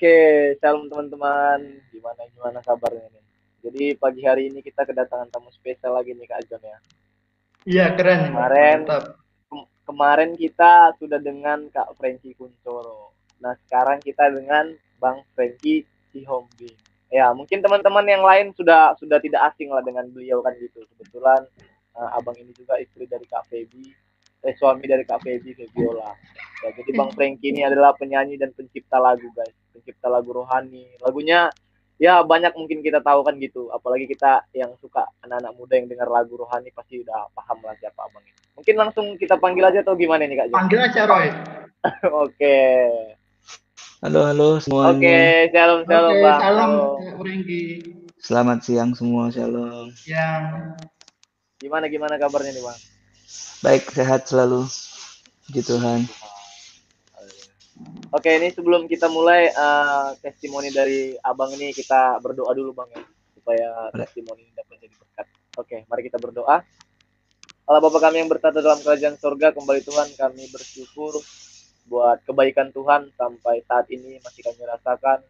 Oke, shalom teman-teman. Gimana gimana kabarnya nih? Jadi pagi hari ini kita kedatangan tamu spesial lagi nih Kak John ya. Iya keren. Kemarin ke kemarin kita sudah dengan Kak Franky Kuncoro. Nah sekarang kita dengan Bang Franky Sihombing. Ya mungkin teman-teman yang lain sudah sudah tidak asing lah dengan beliau kan gitu. Kebetulan uh, abang ini juga istri dari Kak Feby eh, suami dari Kak Feby Febiola. Ya, jadi Bang Franky ini adalah penyanyi dan pencipta lagu guys, pencipta lagu rohani. Lagunya ya banyak mungkin kita tahu kan gitu. Apalagi kita yang suka anak-anak muda yang dengar lagu rohani pasti udah paham lah siapa abang ini. Mungkin langsung kita panggil aja atau gimana nih Kak? Panggil aja Roy. Oke. Halo halo semuanya. Oke, shalom shalom Oke, Bang. Franky. Selamat siang semua, shalom. Yang Gimana gimana kabarnya nih Bang? Baik, sehat selalu. Puji Tuhan. Oke, ini sebelum kita mulai uh, testimoni dari abang ini kita berdoa dulu bang ya supaya testimoni ini dapat jadi berkat. Oke, mari kita berdoa. Allah Bapa kami yang bertata dalam kerajaan sorga, kembali Tuhan kami bersyukur buat kebaikan Tuhan sampai saat ini masih kami rasakan.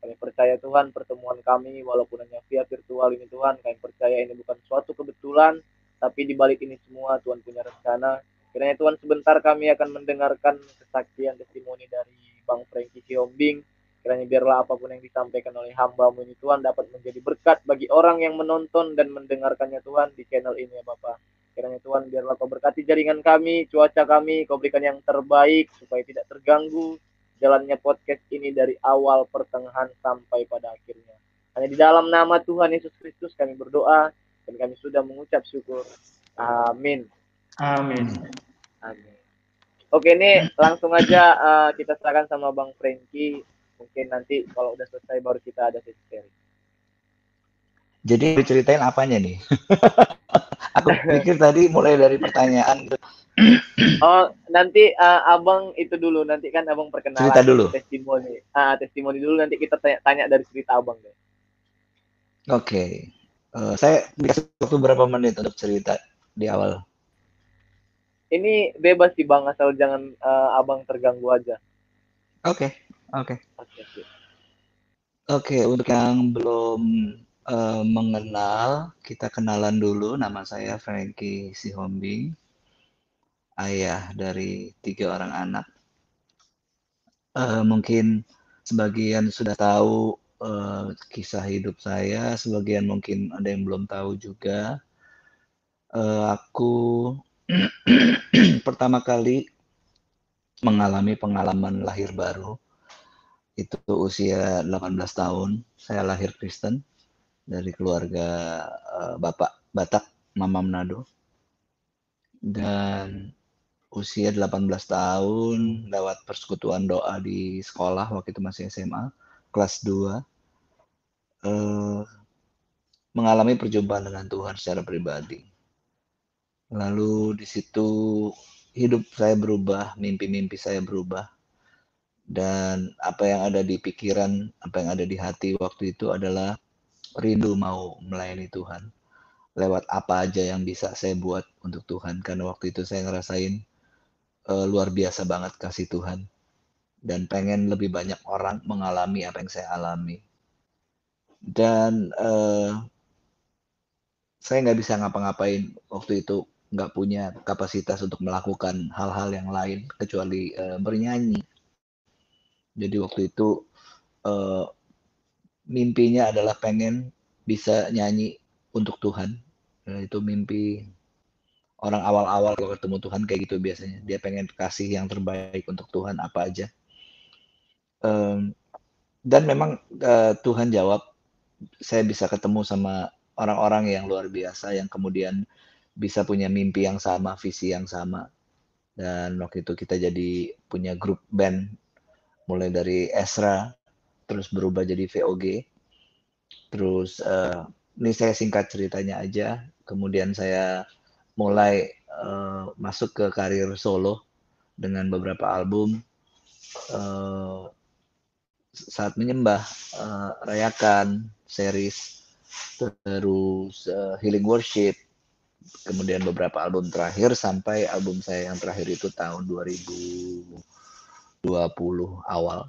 Kami percaya Tuhan pertemuan kami walaupun hanya via virtual ini Tuhan, kami percaya ini bukan suatu kebetulan, tapi di balik ini semua Tuhan punya rencana. Kiranya Tuhan sebentar kami akan mendengarkan kesaksian testimoni dari Bang Franky Siombing. Kiranya biarlah apa pun yang disampaikan oleh hambamu ini Tuhan dapat menjadi berkat bagi orang yang menonton dan mendengarkannya Tuhan di channel ini ya Bapak. Kiranya Tuhan biarlah kau berkati jaringan kami, cuaca kami, kau berikan yang terbaik supaya tidak terganggu jalannya podcast ini dari awal pertengahan sampai pada akhirnya. Hanya di dalam nama Tuhan Yesus Kristus kami berdoa dan kami sudah mengucap syukur. Amin. Amin. Amin. Oke, ini langsung aja uh, kita serahkan sama Bang Franky. Mungkin nanti kalau udah selesai baru kita ada sesi sharing. Jadi diceritain apanya nih? Aku pikir tadi mulai dari pertanyaan Oh, nanti uh, Abang itu dulu. Nanti kan Abang perkenalan Cerita dulu. testimoni. Ah, testimoni dulu nanti kita tanya, tanya dari cerita Abang deh. Oke. Eh, saya dikasih waktu berapa menit untuk cerita di awal? Ini bebas sih Bang, asal jangan uh, Abang terganggu aja. Oke, oke. Oke, oke. Untuk yang belum eh, mengenal, kita kenalan dulu. Nama saya Franky Sihombing, ayah dari tiga orang anak. Eh, mungkin sebagian sudah tahu eh, kisah hidup saya, sebagian mungkin ada yang belum tahu juga. Eh, aku pertama kali mengalami pengalaman lahir baru itu usia 18 tahun. Saya lahir Kristen dari keluarga eh, Bapak Batak, Mama Manado. Dan usia 18 tahun lewat persekutuan doa di sekolah waktu itu masih SMA, kelas 2 eh, mengalami perjumpaan dengan Tuhan secara pribadi. Lalu di situ hidup saya berubah, mimpi-mimpi saya berubah dan apa yang ada di pikiran, apa yang ada di hati waktu itu adalah rindu mau melayani Tuhan. Lewat apa aja yang bisa saya buat untuk Tuhan. Karena waktu itu saya ngerasain eh, luar biasa banget kasih Tuhan. Dan pengen lebih banyak orang mengalami apa yang saya alami. Dan eh, saya nggak bisa ngapa-ngapain waktu itu nggak punya kapasitas untuk melakukan hal-hal yang lain kecuali eh, bernyanyi jadi waktu itu uh, mimpinya adalah pengen bisa nyanyi untuk Tuhan. Dan itu mimpi orang awal-awal kalau ketemu Tuhan kayak gitu biasanya. Dia pengen kasih yang terbaik untuk Tuhan apa aja. Um, dan memang uh, Tuhan jawab, saya bisa ketemu sama orang-orang yang luar biasa yang kemudian bisa punya mimpi yang sama, visi yang sama. Dan waktu itu kita jadi punya grup band mulai dari Esra terus berubah jadi VOG terus uh, ini saya singkat ceritanya aja. Kemudian saya mulai uh, masuk ke karir solo dengan beberapa album. Uh, saat menyembah uh, rayakan series terus uh, healing worship kemudian beberapa album terakhir sampai album saya yang terakhir itu tahun 2000 20 awal.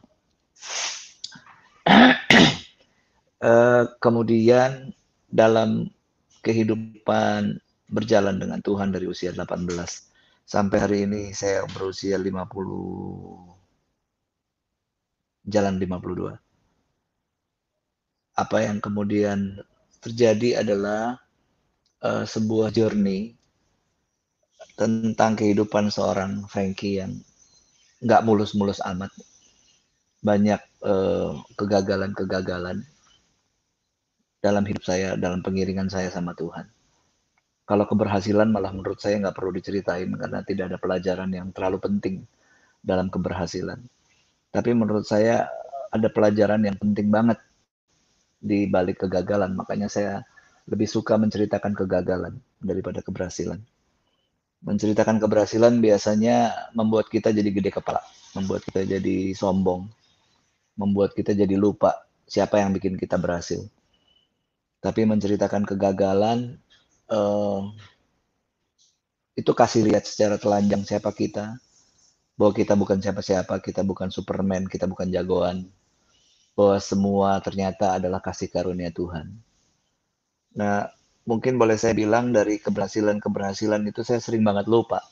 Eh, kemudian dalam kehidupan berjalan dengan Tuhan dari usia 18 sampai hari ini saya berusia 50 jalan 52. Apa yang kemudian terjadi adalah uh, sebuah journey tentang kehidupan seorang Frankie yang nggak mulus-mulus amat. Banyak uh, kegagalan-kegagalan dalam hidup saya, dalam pengiringan saya sama Tuhan. Kalau keberhasilan malah menurut saya nggak perlu diceritain karena tidak ada pelajaran yang terlalu penting dalam keberhasilan. Tapi menurut saya ada pelajaran yang penting banget di balik kegagalan. Makanya saya lebih suka menceritakan kegagalan daripada keberhasilan. Menceritakan keberhasilan biasanya membuat kita jadi gede kepala, membuat kita jadi sombong, membuat kita jadi lupa siapa yang bikin kita berhasil tapi menceritakan kegagalan uh, itu kasih lihat secara telanjang siapa kita bahwa kita bukan siapa-siapa kita bukan Superman kita bukan jagoan. Bahwa semua ternyata adalah kasih karunia Tuhan. Nah mungkin boleh saya bilang dari keberhasilan-keberhasilan itu saya sering banget lupa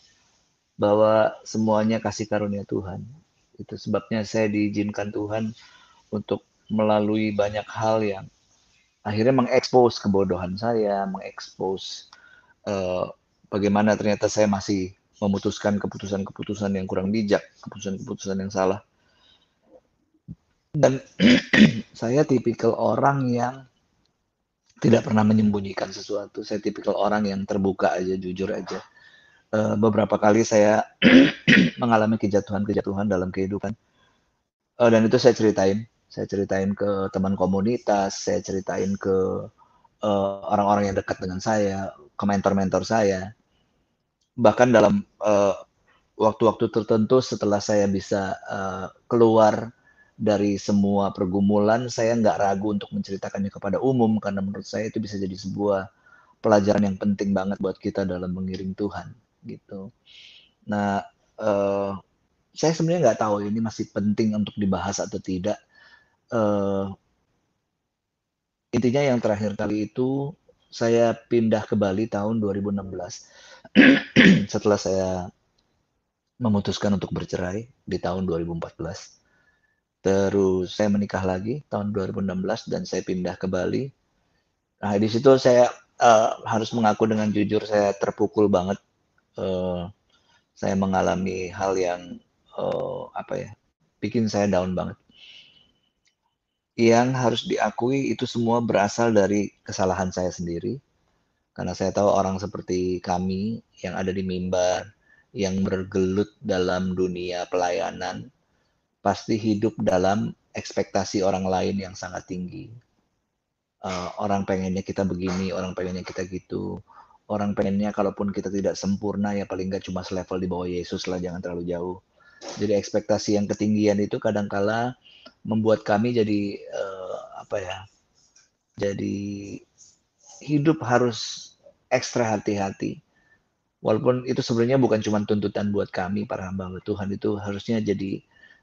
bahwa semuanya kasih karunia Tuhan. Itu sebabnya saya diizinkan Tuhan untuk melalui banyak hal yang akhirnya mengekspos kebodohan saya, mengekspos uh, bagaimana ternyata saya masih memutuskan keputusan-keputusan yang kurang bijak, keputusan-keputusan yang salah. Dan saya tipikal orang yang tidak pernah menyembunyikan sesuatu. Saya tipikal orang yang terbuka aja, jujur aja. Uh, beberapa kali saya mengalami kejatuhan-kejatuhan dalam kehidupan. Uh, dan itu saya ceritain saya ceritain ke teman komunitas, saya ceritain ke eh, orang-orang uh, yang dekat dengan saya, ke mentor-mentor saya. Bahkan dalam eh, waktu-waktu tertentu setelah saya bisa uh, keluar dari semua pergumulan, saya nggak ragu untuk menceritakannya kepada umum karena menurut saya itu bisa jadi sebuah pelajaran yang penting banget buat kita dalam mengiring Tuhan gitu. Nah, uh, saya sebenarnya nggak tahu ini masih penting untuk dibahas atau tidak uh, intinya yang terakhir kali itu saya pindah ke Bali tahun 2016 setelah saya memutuskan untuk bercerai di tahun 2014. Terus saya menikah lagi tahun 2016 dan saya pindah ke Bali. Nah di situ saya uh, harus mengaku dengan jujur saya terpukul banget. Uh, saya mengalami hal yang uh, apa ya, bikin saya down banget yang harus diakui itu semua berasal dari kesalahan saya sendiri. Karena saya tahu orang seperti kami yang ada di mimbar, yang bergelut dalam dunia pelayanan, pasti hidup dalam ekspektasi orang lain yang sangat tinggi. Uh, orang pengennya kita begini, orang pengennya kita gitu. Orang pengennya kalaupun kita tidak sempurna ya paling nggak cuma selevel di bawah Yesus lah, jangan terlalu jauh. Jadi ekspektasi yang ketinggian itu kadangkala membuat kami jadi uh, apa ya jadi hidup harus ekstra hati-hati. Walaupun itu sebenarnya bukan cuma tuntutan buat kami para hamba Tuhan itu harusnya jadi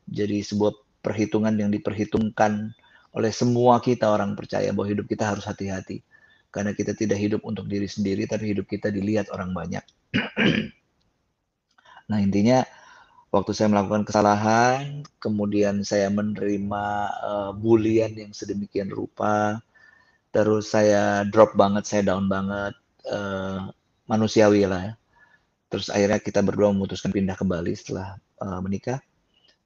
jadi sebuah perhitungan yang diperhitungkan oleh semua kita orang percaya bahwa hidup kita harus hati-hati. Karena kita tidak hidup untuk diri sendiri tapi hidup kita dilihat orang banyak. Nah intinya waktu saya melakukan kesalahan, kemudian saya menerima uh, bulian yang sedemikian rupa, terus saya drop banget, saya down banget, uh, manusiawi lah ya. Terus akhirnya kita berdua memutuskan pindah ke Bali setelah uh, menikah.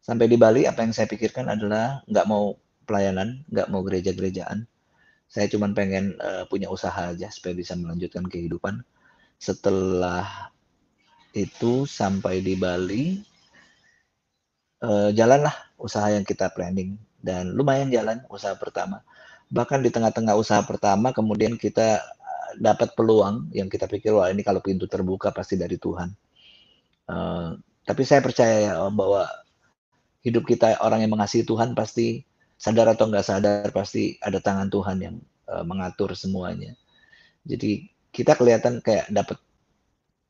Sampai di Bali, apa yang saya pikirkan adalah nggak mau pelayanan, nggak mau gereja-gerejaan. Saya cuma pengen uh, punya usaha aja supaya bisa melanjutkan kehidupan. Setelah itu sampai di Bali, uh, jalanlah usaha yang kita planning dan lumayan jalan usaha pertama. Bahkan di tengah-tengah usaha pertama kemudian kita eh, dapat peluang yang kita pikir wah ini kalau pintu terbuka pasti dari Tuhan. Uh, tapi saya percaya ya bahwa hidup kita orang yang mengasihi Tuhan pasti sadar atau nggak sadar pasti ada tangan Tuhan yang uh, mengatur semuanya. Jadi kita kelihatan kayak dapat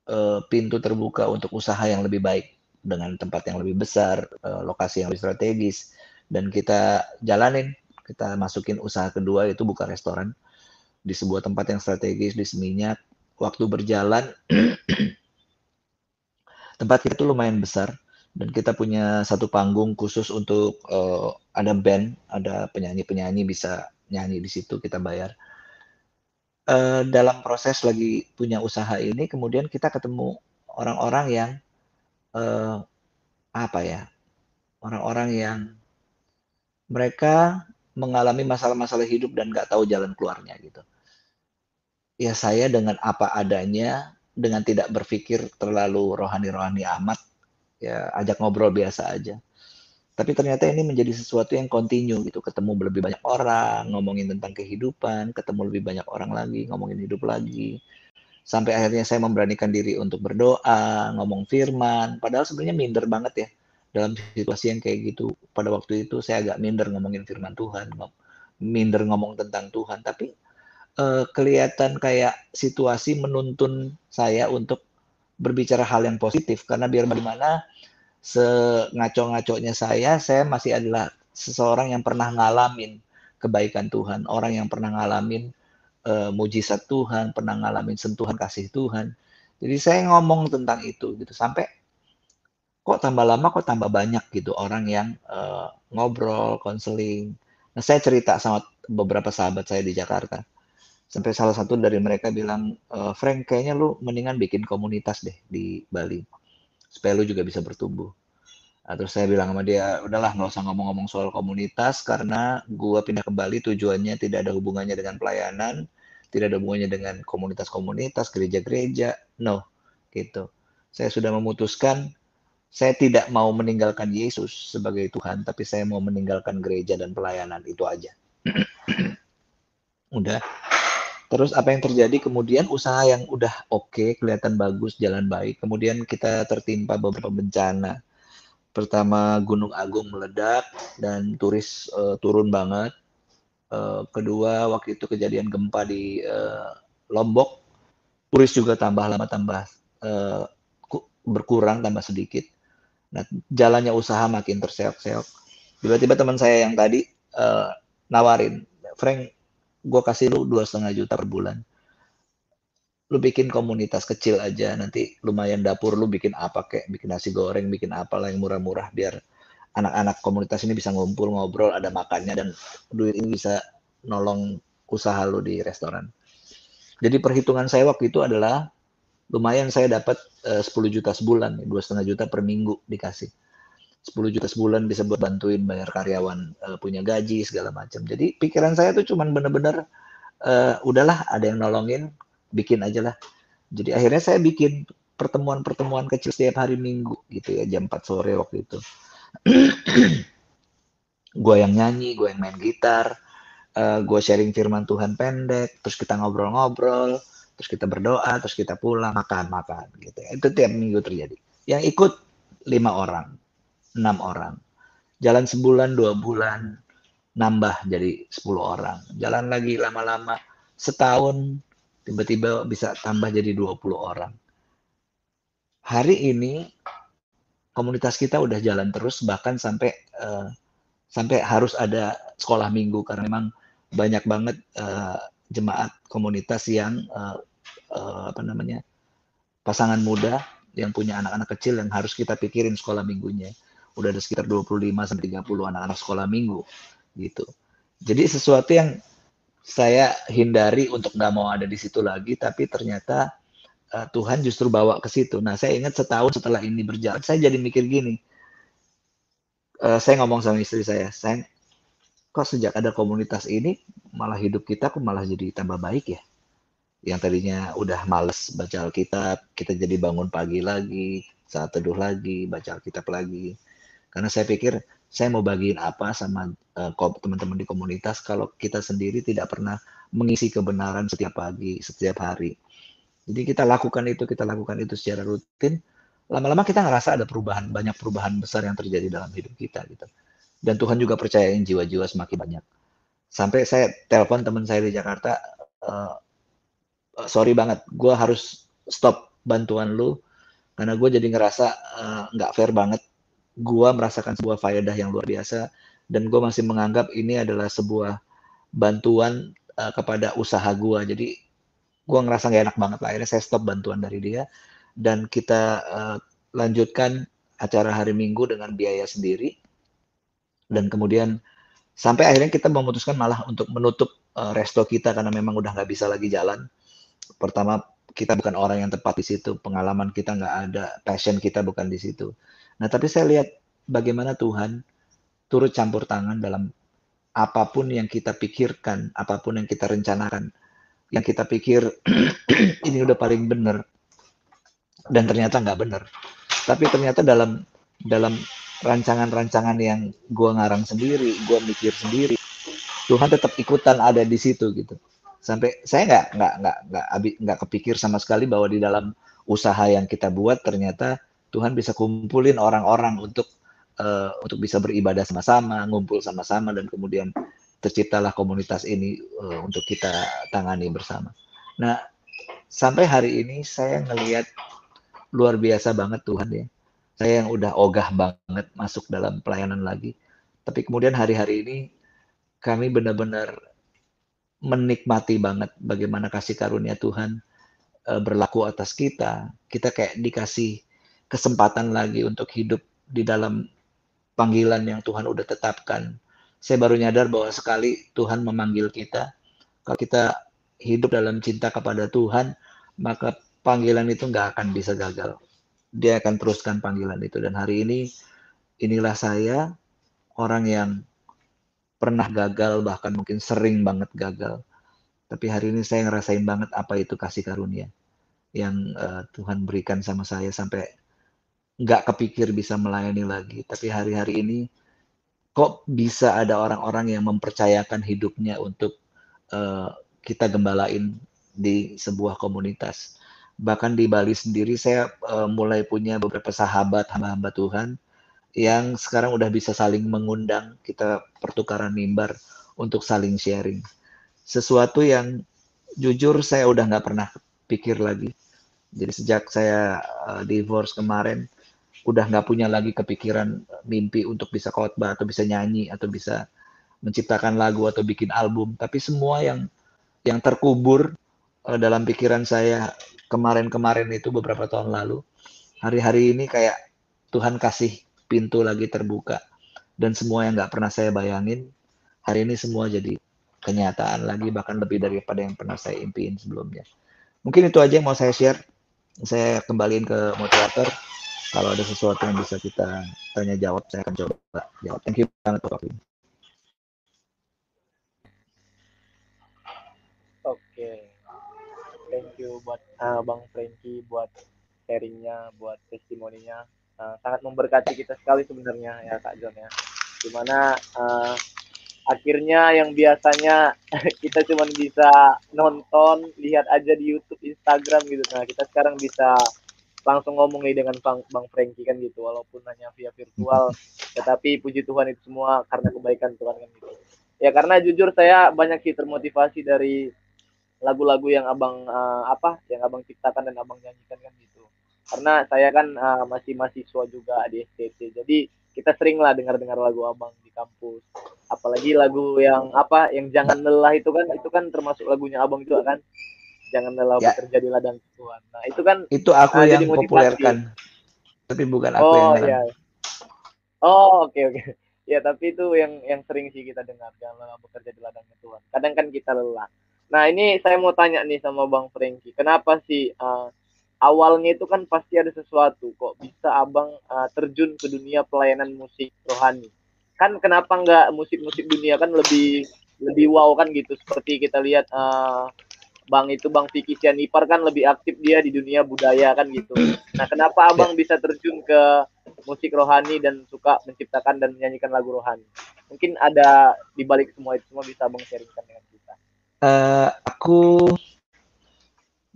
uh, pintu terbuka untuk usaha yang lebih baik dengan tempat yang lebih besar, uh, lokasi yang lebih strategis, dan kita jalanin, kita masukin usaha kedua itu buka restoran di sebuah tempat yang strategis di Seminyak. Waktu berjalan tempat kita tuh lumayan besar dan kita punya satu panggung khusus untuk uh, ada band, ada penyanyi-penyanyi bisa nyanyi di situ kita bayar. Uh, dalam proses lagi punya usaha ini, kemudian kita ketemu orang-orang yang uh, apa ya, orang-orang yang mereka mengalami masalah-masalah hidup dan nggak tahu jalan keluarnya gitu. Ya saya dengan apa adanya, dengan tidak berpikir terlalu rohani-rohani amat, ya ajak ngobrol biasa aja. Tapi ternyata ini menjadi sesuatu yang kontinu gitu, ketemu lebih banyak orang, ngomongin tentang kehidupan, ketemu lebih banyak orang lagi, ngomongin hidup lagi. Sampai akhirnya saya memberanikan diri untuk berdoa, ngomong firman, padahal sebenarnya minder banget ya dalam situasi yang kayak gitu pada waktu itu saya agak minder ngomongin firman Tuhan minder ngomong tentang Tuhan. Tapi uh, kelihatan kayak situasi menuntun saya untuk berbicara hal yang positif. Karena biar bagaimana sengaco-ngaconya saya saya masih adalah seseorang yang pernah ngalamin kebaikan Tuhan. Orang yang pernah ngalamin uh, mujizat Tuhan pernah ngalamin sentuhan kasih Tuhan. Jadi saya ngomong tentang itu gitu. Sampai kok tambah lama kok tambah banyak gitu orang yang uh, ngobrol, konseling. Nah, saya cerita sama beberapa sahabat saya di Jakarta. Sampai salah satu dari mereka bilang, e, Frank, kayaknya lu mendingan bikin komunitas deh di Bali. Supaya lu juga bisa bertumbuh. Nah, terus saya bilang sama dia, udahlah nggak usah ngomong-ngomong soal komunitas, karena gua pindah ke Bali tujuannya tidak ada hubungannya dengan pelayanan, tidak ada hubungannya dengan komunitas-komunitas, gereja-gereja, no, gitu. Saya sudah memutuskan saya tidak mau meninggalkan Yesus sebagai Tuhan, tapi saya mau meninggalkan gereja dan pelayanan itu aja. udah. Terus apa yang terjadi? Kemudian usaha yang udah oke, okay, kelihatan bagus, jalan baik. Kemudian kita tertimpa beberapa bencana. Pertama Gunung Agung meledak dan turis uh, turun banget. Uh, kedua waktu itu kejadian gempa di uh, Lombok, turis juga tambah lama tambah uh, berkurang tambah sedikit Nah, jalannya usaha makin terseok-seok. Tiba-tiba teman saya yang tadi uh, nawarin, Frank, gue kasih lu dua setengah juta per bulan. Lu bikin komunitas kecil aja, nanti lumayan dapur lu bikin apa kayak bikin nasi goreng, bikin apa lah yang murah-murah biar anak-anak komunitas ini bisa ngumpul ngobrol, ada makannya dan duit ini bisa nolong usaha lu di restoran. Jadi perhitungan saya waktu itu adalah lumayan saya dapat eh, uh, 10 juta sebulan, dua setengah juta per minggu dikasih. 10 juta sebulan bisa buat bantuin bayar karyawan uh, punya gaji segala macam. Jadi pikiran saya tuh cuman bener-bener uh, udahlah ada yang nolongin, bikin aja lah. Jadi akhirnya saya bikin pertemuan-pertemuan kecil setiap hari minggu gitu ya jam 4 sore waktu itu. gue yang nyanyi, gue yang main gitar, uh, gue sharing firman Tuhan pendek, terus kita ngobrol-ngobrol, terus kita berdoa, terus kita pulang makan makan gitu. Itu tiap minggu terjadi. Yang ikut lima orang, enam orang. Jalan sebulan, dua bulan, nambah jadi sepuluh orang. Jalan lagi lama-lama, setahun tiba-tiba bisa tambah jadi dua puluh orang. Hari ini komunitas kita udah jalan terus bahkan sampai uh, sampai harus ada sekolah minggu karena memang banyak banget uh, jemaat komunitas yang uh, uh, apa namanya pasangan muda yang punya anak-anak kecil yang harus kita pikirin sekolah minggunya. Udah ada sekitar 25 sampai 30 anak-anak sekolah minggu gitu. Jadi sesuatu yang saya hindari untuk nggak mau ada di situ lagi, tapi ternyata uh, Tuhan justru bawa ke situ. Nah, saya ingat setahun setelah ini berjalan, saya jadi mikir gini. Uh, saya ngomong sama istri saya, saya kok sejak ada komunitas ini malah hidup kita kok malah jadi tambah baik ya yang tadinya udah males baca Alkitab, kita jadi bangun pagi lagi, saat teduh lagi, baca Alkitab lagi. Karena saya pikir saya mau bagiin apa sama uh, teman-teman di komunitas kalau kita sendiri tidak pernah mengisi kebenaran setiap pagi, setiap hari. Jadi kita lakukan itu, kita lakukan itu secara rutin. Lama-lama kita ngerasa ada perubahan, banyak perubahan besar yang terjadi dalam hidup kita gitu. Dan Tuhan juga percayain jiwa-jiwa semakin banyak. Sampai saya telepon teman saya di Jakarta, uh, sorry banget, gue harus stop bantuan lu karena gue jadi ngerasa eh, nggak uh, fair banget. Gue merasakan sebuah faedah yang luar biasa dan gue masih menganggap ini adalah sebuah bantuan uh, kepada usaha gue jadi gue ngerasa gak enak banget lah. Akhirnya saya stop bantuan dari dia dan kita uh, lanjutkan acara hari Minggu dengan biaya sendiri. Dan kemudian sampai akhirnya kita memutuskan malah untuk menutup uh, resto kita karena memang udah nggak bisa lagi jalan pertama kita bukan orang yang tepat di situ, pengalaman kita nggak ada, passion kita bukan di situ. Nah, tapi saya lihat bagaimana Tuhan turut campur tangan dalam apa pun yang kita pikirkan, apa pun yang kita rencanakan, yang kita pikir ini udah paling benar dan ternyata nggak benar. Tapi ternyata dalam dalam rancangan-rancangan yang gua ngarang sendiri, gua mikir sendiri, Tuhan tetap ikutan ada di situ gitu sampai saya nggak nggak nggak nggak nggak kepikir sama sekali bahwa di dalam usaha yang kita buat ternyata Tuhan bisa kumpulin orang-orang untuk uh, untuk bisa beribadah sama-sama, ngumpul sama-sama dan kemudian terciptalah komunitas ini uh, untuk kita tangani bersama. Nah, sampai hari ini saya ngelihat luar biasa banget Tuhan ya. Saya yang udah ogah banget masuk dalam pelayanan lagi. Tapi kemudian hari-hari ini kami benar-benar menikmati banget bagaimana kasih karunia Tuhan uh, berlaku atas kita. Kita kayak dikasih kesempatan lagi untuk hidup di dalam panggilan yang Tuhan udah tetapkan. Saya baru nyadar bahwa sekali Tuhan memanggil kita, kalau kita hidup dalam cinta kepada Tuhan, maka panggilan itu nggak akan bisa gagal. Dia akan teruskan panggilan itu. Dan hari ini, inilah saya, orang yang pernah gagal bahkan mungkin sering banget gagal. Tapi hari ini saya ngerasain banget apa itu kasih karunia yang uh, Tuhan berikan sama saya sampai nggak kepikir bisa melayani lagi. Tapi hari-hari ini kok bisa ada orang-orang yang mempercayakan hidupnya untuk uh, kita gembalain di sebuah komunitas. Bahkan di Bali sendiri saya uh, mulai punya beberapa sahabat hamba-hamba Tuhan yang sekarang udah bisa saling mengundang kita pertukaran mimbar untuk saling sharing. Sesuatu yang jujur saya udah nggak pernah pikir lagi. Jadi sejak saya uh, divorce kemarin udah nggak punya lagi kepikiran mimpi untuk bisa khotbah atau bisa nyanyi atau bisa menciptakan lagu atau bikin album. Tapi semua yang yang terkubur uh, dalam pikiran saya kemarin-kemarin itu beberapa tahun lalu hari-hari ini kayak Tuhan kasih pintu lagi terbuka. Dan semua yang nggak pernah saya bayangin hari ini semua jadi kenyataan lagi bahkan lebih daripada yang pernah saya impiin sebelumnya. Mungkin itu aja yang mau saya share. Saya kembaliin ke moderator. Kalau ada sesuatu yang bisa kita tanya jawab saya akan coba jawab. Thank you banget waktu ini oke. Thank you buat uh, bang Franky buat sharingnya buat testimoninya uh, sangat memberkati kita sekali sebenarnya ya Kak John ya. Di mana uh, akhirnya yang biasanya kita cuma bisa nonton lihat aja di YouTube Instagram gitu. Nah kita sekarang bisa langsung ngomong nih dengan Bang, Bang Franky kan gitu walaupun hanya via virtual. Tetapi puji Tuhan itu semua karena kebaikan Tuhan kan gitu. Ya karena jujur saya banyak sih termotivasi dari lagu-lagu yang abang uh, apa yang abang ciptakan dan abang nyanyikan kan gitu karena saya kan uh, masih mahasiswa juga di STT jadi kita sering lah dengar-dengar lagu abang di kampus. Apalagi lagu yang apa yang jangan lelah itu kan itu kan termasuk lagunya abang juga kan? Jangan lelah ya. bekerja di ladang Tuhan nah itu kan itu aku uh, yang populerkan. Tapi bukan aku oh, yang iya. oh oke okay, oke. Okay. ya tapi itu yang yang sering sih kita dengar jangan lelah bekerja di ladang Tuhan kadang kan kita lelah. Nah ini saya mau tanya nih sama bang Franky kenapa sih uh, awalnya itu kan pasti ada sesuatu. Kok bisa abang uh, terjun ke dunia pelayanan musik rohani? Kan kenapa nggak musik-musik dunia kan lebih lebih wow kan gitu? Seperti kita lihat uh, bang itu bang Vicky Sianipar kan lebih aktif dia di dunia budaya kan gitu. Nah kenapa abang bisa terjun ke musik rohani dan suka menciptakan dan menyanyikan lagu rohani? Mungkin ada di balik semua itu semua bisa abang sharingkan dengan kita. Uh, aku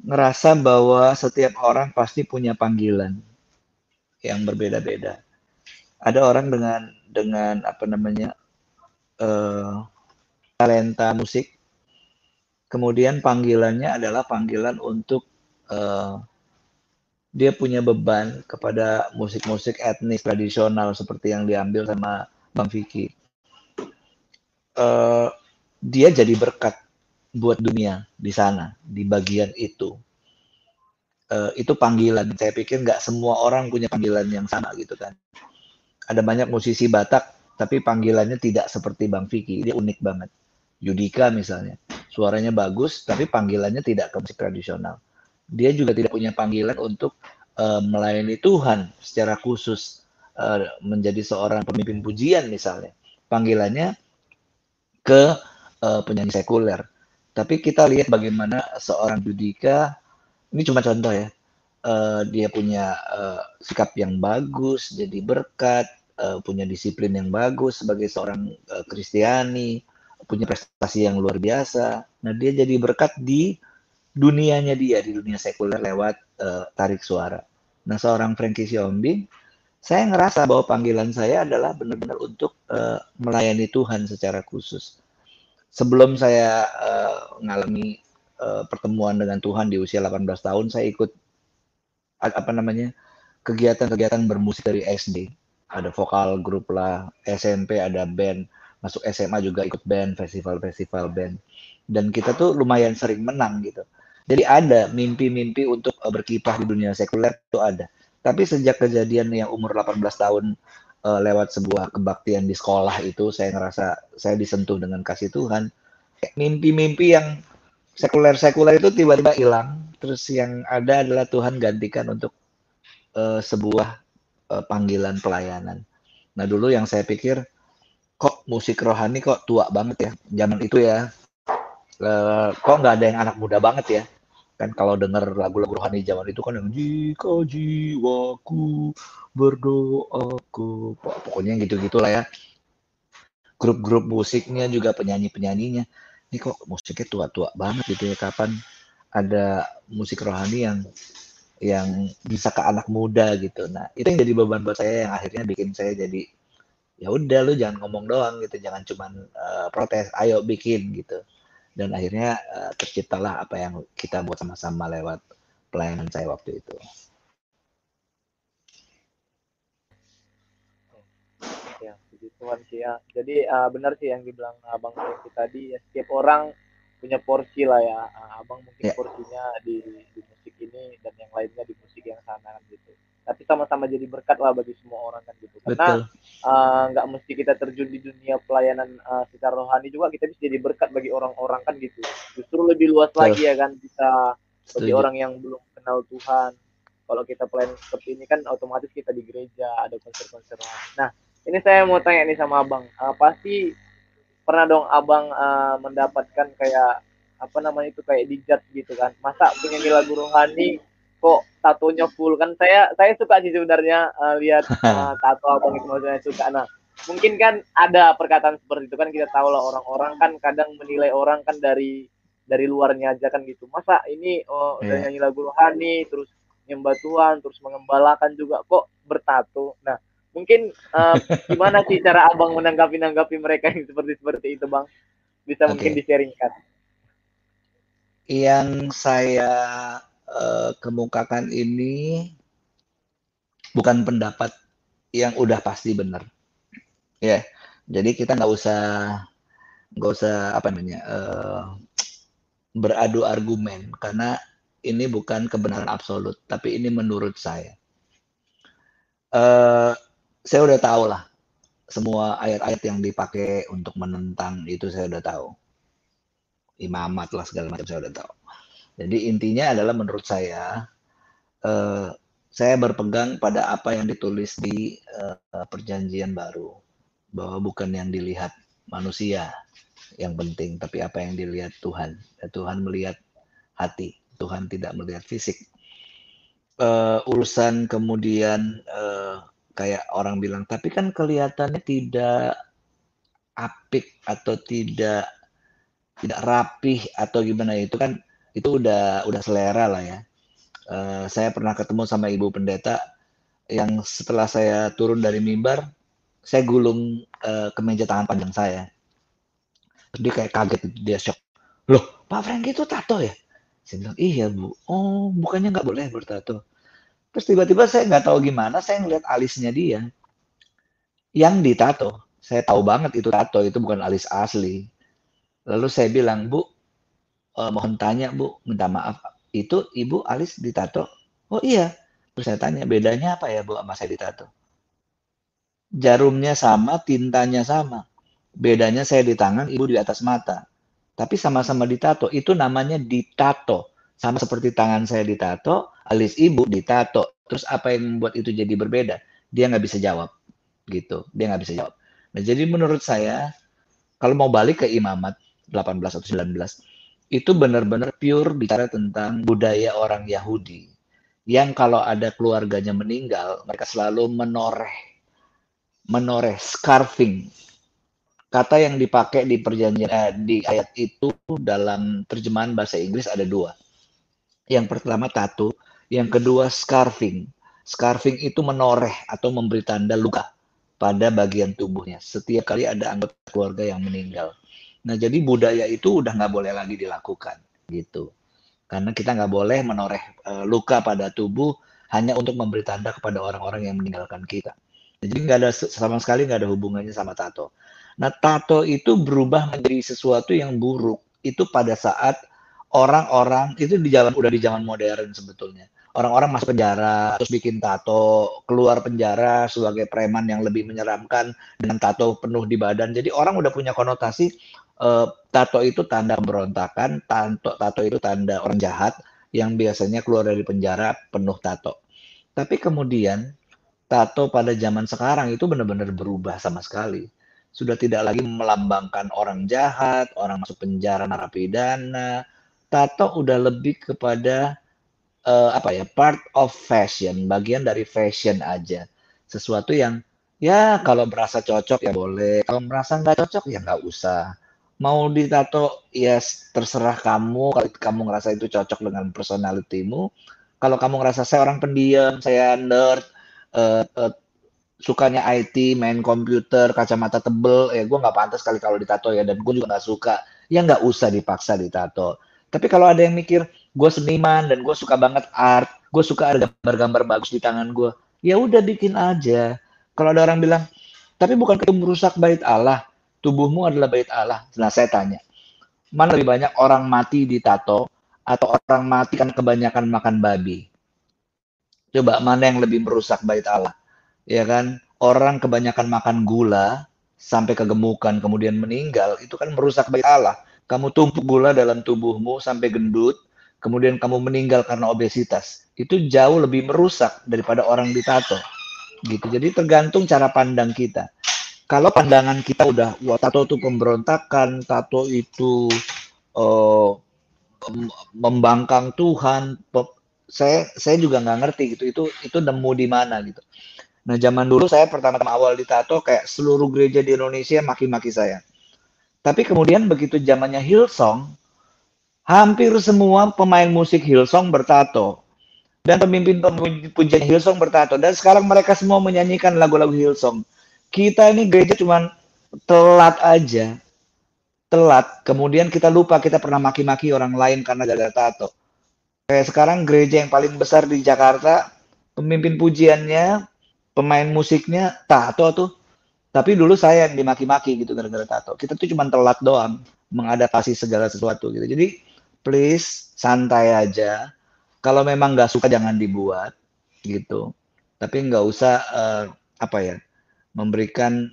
ngerasa bahwa setiap orang pasti punya panggilan yang berbeda-beda. Ada orang dengan dengan apa namanya uh, talenta musik, kemudian panggilannya adalah panggilan untuk uh, dia punya beban kepada musik-musik etnis tradisional seperti yang diambil sama Bang Vicky. eh, dia jadi berkat buat dunia di sana di bagian itu. Eh, itu panggilan. Saya pikir nggak semua orang punya panggilan yang sama gitu kan. Ada banyak musisi Batak tapi panggilannya tidak seperti Bang Vicky. Dia unik banget. Yudika misalnya. Suaranya bagus tapi panggilannya tidak ke musik tradisional. Dia juga tidak punya panggilan untuk eh, melayani Tuhan secara khusus eh, menjadi seorang pemimpin pujian misalnya. Panggilannya ke penyanyi sekuler tapi kita lihat bagaimana seorang Yudika ini cuma contoh ya Eh, dia punya eh, sikap yang bagus jadi berkat eh, punya disiplin yang bagus sebagai seorang Kristiani punya prestasi yang luar biasa. Nah dia jadi berkat di dunianya dia di dunia sekuler lewat eh, tarik suara. Nah seorang Frankie Siombing saya ngerasa bahwa panggilan saya adalah benar-benar untuk eh, melayani Tuhan secara khusus sebelum saya eh, mengalami eh, pertemuan dengan Tuhan di usia 18 tahun, saya ikut apa namanya kegiatan-kegiatan bermusik dari SD. Ada vokal grup lah, SMP ada band, masuk SMA juga ikut band, festival-festival band. Dan kita tuh lumayan sering menang gitu. Jadi ada mimpi-mimpi untuk eh, berkiprah di dunia sekuler itu ada. Tapi sejak kejadian yang umur 18 tahun eh, lewat sebuah kebaktian di sekolah itu saya ngerasa saya disentuh dengan kasih Tuhan. Mimpi-mimpi yang sekuler-sekuler itu tiba-tiba hilang. Terus yang ada adalah Tuhan gantikan untuk eh, sebuah eh, panggilan pelayanan. Nah dulu yang saya pikir kok musik rohani kok tua banget ya zaman itu ya. Eh, kok nggak ada yang anak muda banget ya? Kan kalau denger lagu-lagu rohani zaman itu kan yang jika jiwaku berdoa ke pokoknya gitu-gitu lah ya. Grup-grup musiknya juga penyanyi-penyanyinya. Ini kok musiknya tua-tua banget gitu ya kapan ada musik rohani yang yang bisa ke anak muda gitu. Nah, itu yang jadi beban buat saya yang akhirnya bikin saya jadi ya udah lu jangan ngomong doang gitu, jangan cuman eh, protes, ayo bikin gitu. Dan akhirnya eh, terciptalah apa yang kita buat sama-sama lewat pelayanan saya waktu itu. ya puji Tuhan sih ya jadi uh, benar sih yang dibilang abang Franky tadi ya setiap orang punya porsi lah ya Uh, abang mungkin Ya. porsinya di, di musik ini dan yang lainnya di musik yang sana gitu tapi sama-sama jadi berkat lah bagi semua orang kan gitu. Karena uh, nggak mesti kita terjun di dunia pelayanan uh, secara rohani juga kita bisa jadi berkat bagi orang-orang kan gitu. Justru lebih luas Betul. lagi ya kan bisa bagi orang yang belum kenal Tuhan. Kalau kita pelayan seperti ini kan otomatis kita di gereja ada konser-konser nah ini saya mau tanya nih sama abang. Uh, pasti pernah dong abang uh, mendapatkan kayak apa namanya itu kayak dijat gitu kan? Masa penyanyi lagu rohani kok tatonya full. Kan saya saya suka sih sebenarnya uh, lihat uh, tato abang itu maksudnya suka. Nah mungkin kan ada perkataan seperti itu kan kita tahu lah orang-orang kan kadang menilai orang kan dari dari luarnya aja kan gitu. Masa ini oh, udah Iya. nyanyi lagu rohani terus nyembah Tuhan terus mengembalakan juga kok bertato? Nah mungkin eh, gimana sih cara abang menanggapi nanggapi mereka yang seperti seperti itu bang? Bisa mungkin Oke. di-sharingkan. Yang saya eh, kemukakan ini bukan pendapat yang udah pasti benar. Ya, jadi kita nggak usah nggak usah apa namanya eh, beradu argumen karena ini bukan kebenaran absolut, tapi ini menurut saya. Eh, saya udah tahu lah semua ayat-ayat yang dipakai untuk menentang itu saya udah tahu. Imamat lah segala macam saya udah tahu. Jadi intinya adalah menurut saya eh, saya berpegang pada apa yang ditulis di eh, perjanjian baru bahwa bukan yang dilihat manusia yang penting, tapi apa yang dilihat Tuhan. Dan Tuhan melihat hati, Tuhan tidak melihat fisik. Eh, urusan kemudian eh, kayak orang bilang, tapi kan kelihatannya tidak apik atau tidak tidak rapih atau gimana itu kan itu udah udah selera lah ya. Eh, saya pernah ketemu sama ibu pendeta yang setelah saya turun dari mimbar, saya gulung eh, kemeja tangan panjang saya. Terus dia kayak kaget dia shock. Loh, Pak Frank itu tato ya? Saya bilang, iya bu. Oh, bukannya nggak boleh bertato. Terus tiba-tiba saya nggak tahu gimana, saya ngeliat alisnya dia yang ditato. Saya tahu banget itu tato, itu bukan alis asli. Lalu saya bilang, Bu, eh, mohon tanya Bu, minta maaf. Itu Ibu alis ditato? Oh iya. Terus saya tanya, bedanya apa ya Bu sama saya ditato? Jarumnya sama, tintanya sama. Bedanya saya di tangan, Ibu di atas mata. Tapi sama-sama ditato. Itu namanya ditato. Sama seperti tangan saya ditato, alis Ibu ditato. Terus apa yang membuat itu jadi berbeda? Dia nggak bisa jawab. Gitu. Dia nggak bisa jawab. Nah, jadi menurut saya, kalau mau balik ke imamat 18 atau 19, itu benar-benar pure bicara tentang budaya orang Yahudi. Yang kalau ada keluarganya meninggal, mereka selalu menoreh. Menoreh, scarfing. Kata yang dipakai di perjanjian eh, di ayat itu dalam terjemahan bahasa Inggris ada dua. Yang pertama tato, yang kedua scarfing. Scarfing itu menoreh atau memberi tanda luka pada bagian tubuhnya. Setiap kali ada anggota keluarga yang meninggal. Nah, jadi budaya itu udah nggak boleh lagi dilakukan, gitu. Karena kita nggak boleh menoreh uh, luka pada tubuh hanya untuk memberi tanda kepada orang-orang yang meninggalkan kita. Jadi nggak ada sama sekali nggak ada hubungannya sama tato. Nah, tato itu berubah menjadi sesuatu yang buruk. Itu pada saat orang-orang itu di zaman udah di zaman modern sebetulnya orang-orang masuk penjara terus bikin tato keluar penjara sebagai preman yang lebih menyeramkan dengan tato penuh di badan jadi orang udah punya konotasi uh, tato itu tanda berontakan tato tato itu tanda orang jahat yang biasanya keluar dari penjara penuh tato tapi kemudian tato pada zaman sekarang itu benar-benar berubah sama sekali sudah tidak lagi melambangkan orang jahat orang masuk penjara narapidana tato udah lebih kepada uh, apa ya part of fashion, bagian dari fashion aja. Sesuatu yang ya kalau merasa cocok ya boleh, kalau merasa nggak cocok ya nggak usah. Mau ditato ya terserah kamu. Kalau kamu ngerasa itu cocok dengan personalitimu. Kalau kamu ngerasa saya orang pendiam, saya nerd, uh, uh, sukanya IT, main komputer, kacamata tebel, ya gue nggak pantas kali kalau ditato ya, dan gue juga nggak suka. Ya nggak usah dipaksa ditato. Tapi kalau ada yang mikir, gue seniman dan gue suka banget art gue suka ada gambar-gambar bagus di tangan gue ya udah bikin aja kalau ada orang bilang tapi bukan itu merusak bait Allah tubuhmu adalah bait Allah nah saya tanya mana lebih banyak orang mati di tato atau orang mati kan kebanyakan makan babi coba mana yang lebih merusak bait Allah ya kan orang kebanyakan makan gula sampai kegemukan kemudian meninggal itu kan merusak bait Allah kamu tumpuk gula dalam tubuhmu sampai gendut kemudian kamu meninggal karena obesitas, itu jauh lebih merusak daripada orang ditato. Gitu. Jadi tergantung cara pandang kita. Kalau pandangan kita udah wah tato itu pemberontakan, tato itu uh, membangkang Tuhan, saya saya juga nggak ngerti gitu. Itu itu nemu di mana gitu. Nah zaman dulu saya pertama-tama awal ditato kayak seluruh gereja di Indonesia maki-maki saya. Tapi kemudian begitu zamannya Hillsong, hampir semua pemain musik Hillsong bertato dan pemimpin pujian Hillsong bertato dan sekarang mereka semua menyanyikan lagu-lagu Hillsong. Kita ini gereja cuman telat aja. Telat, kemudian kita lupa kita pernah maki-maki orang lain karena gara tato. Kayak sekarang gereja yang paling besar di Jakarta, pemimpin pujiannya, pemain musiknya tato tuh. Tapi dulu saya yang dimaki-maki gitu gara-gara tato. Kita tuh cuma telat doang mengadaptasi segala sesuatu gitu. Jadi please santai aja. Kalau memang nggak suka jangan dibuat gitu. Tapi nggak usah uh, apa ya memberikan